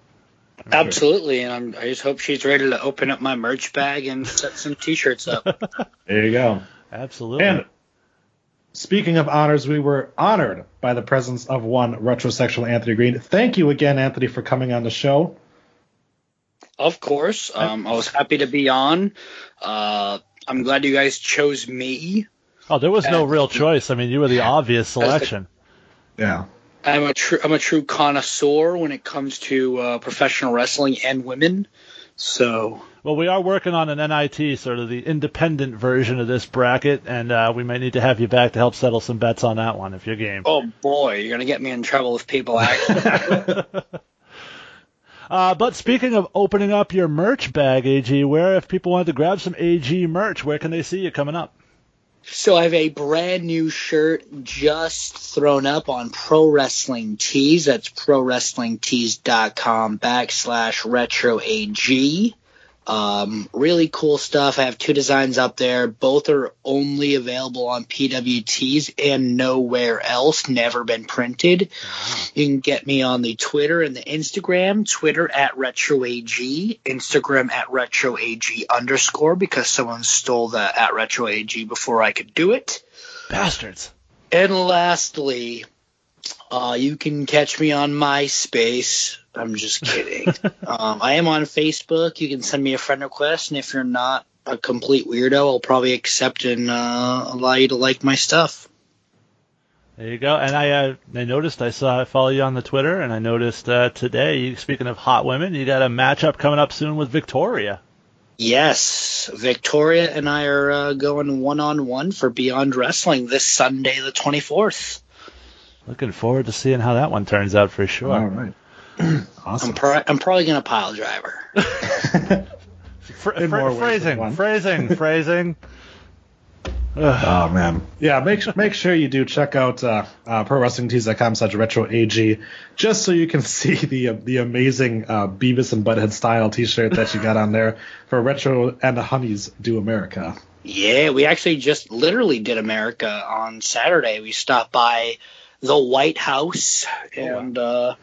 Absolutely, and I'm, I just hope she's ready to open up my merch bag and set some T-shirts up. There you go. Absolutely. And speaking of honors, we were honored by the presence of one retrosexual Anthony Green. Thank you again, Anthony, for coming on the show. of course, um, I was happy to be on. Uh, I'm glad you guys chose me. oh, there was no real choice. I mean, you were the obvious selection. Yeah. I'm a true I'm a true connoisseur when it comes to uh, professional wrestling and women. So Well, we are working on an NIT, sort of the independent version of this bracket, and uh, we might need to have you back to help settle some bets on that one if you're game. Oh boy, you're gonna get me in trouble if people act. Uh, but speaking of opening up your merch bag, AG, where if people wanted to grab some AG merch, where can they see you coming up? So I have a brand new shirt just thrown up on Pro Wrestling Tees. That's prowrestlingtees.com backslash retro AG. Um, really cool stuff. I have two designs up there. Both are only available on PWTs and nowhere else. Never been printed. You can get me on the Twitter and the Instagram. Twitter at RetroAG, Instagram at RetroAG underscore because someone stole the at RetroAG before I could do it. Bastards. And lastly, uh, you can catch me on MySpace. I'm just kidding. um, I am on Facebook. You can send me a friend request, and if you're not a complete weirdo, I'll probably accept and uh, allow you to like my stuff. There you go. And I, uh, I noticed I saw I follow you on the Twitter, and I noticed uh, today. Speaking of hot women, you got a matchup coming up soon with Victoria. Yes, Victoria and I are uh, going one on one for Beyond Wrestling this Sunday, the 24th. Looking forward to seeing how that one turns out for sure. All right. awesome. I'm, pro- I'm probably going to pile driver. Fr- In fr- more phrasing, one. phrasing, phrasing. Oh man, yeah. Make make sure you do check out uh, uh, prowrestlingtees.com slash retro ag just so you can see the uh, the amazing uh, Beavis and Butthead style T-shirt that you got on there for retro and the Honeys do America. Yeah, we actually just literally did America on Saturday. We stopped by the White House and uh,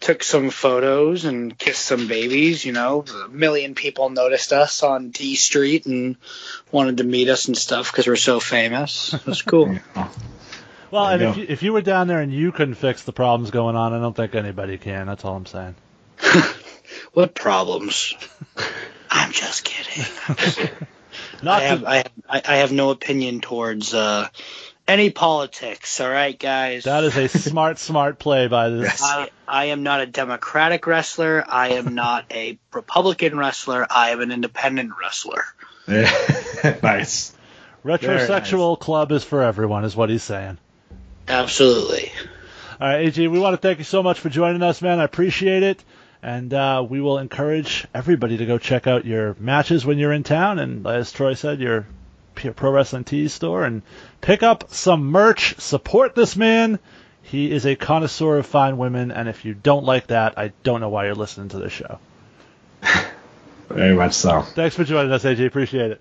took some photos and kissed some babies. You know, a million people noticed us on D Street and wanted to meet us and stuff because we're so famous. It was cool. Well, and you if you, if you were down there and you couldn't fix the problems going on, I don't think anybody can. That's all I'm saying. what problems? I'm just kidding. Not I have, to, I have, I I have no opinion towards uh, any politics. All right, guys. that is a smart, smart play by this. I, I am not a Democratic wrestler. I am not a Republican wrestler. I am an independent wrestler. nice. Retrosexual club is for everyone, is what he's saying. Absolutely. All right, AG, we want to thank you so much for joining us, man. I appreciate it. And uh, we will encourage everybody to go check out your matches when you're in town, and as Troy said, your Pro Wrestling Tees store, and pick up some merch. Support this man. He is a connoisseur of fine women, and if you don't like that, I don't know why you're listening to this show. Very much so. Thanks for joining us, AG. Appreciate it.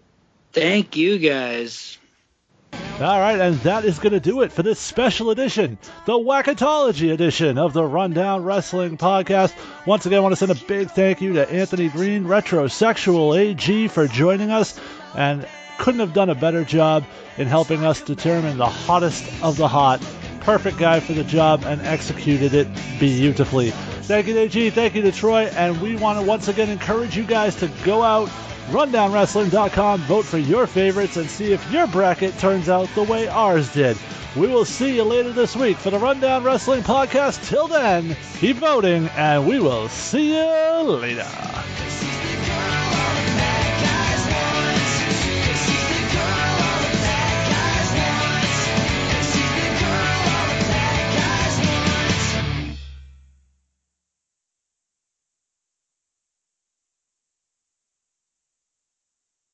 Thank you guys. All right, and that is going to do it for this special edition, the Whack-it-ology edition of the Rundown Wrestling Podcast. Once again, I want to send a big thank you to Anthony Green, Retrosexual AG, for joining us, and couldn't have done a better job in helping us determine the hottest of the hot. Perfect guy for the job and executed it beautifully. Thank you AG, thank you Detroit. And we want to once again encourage you guys to go out rundownwrestling.com, vote for your favorites, and see if your bracket turns out the way ours did. We will see you later this week for the Rundown Wrestling Podcast. Till then, keep voting, and we will see you later.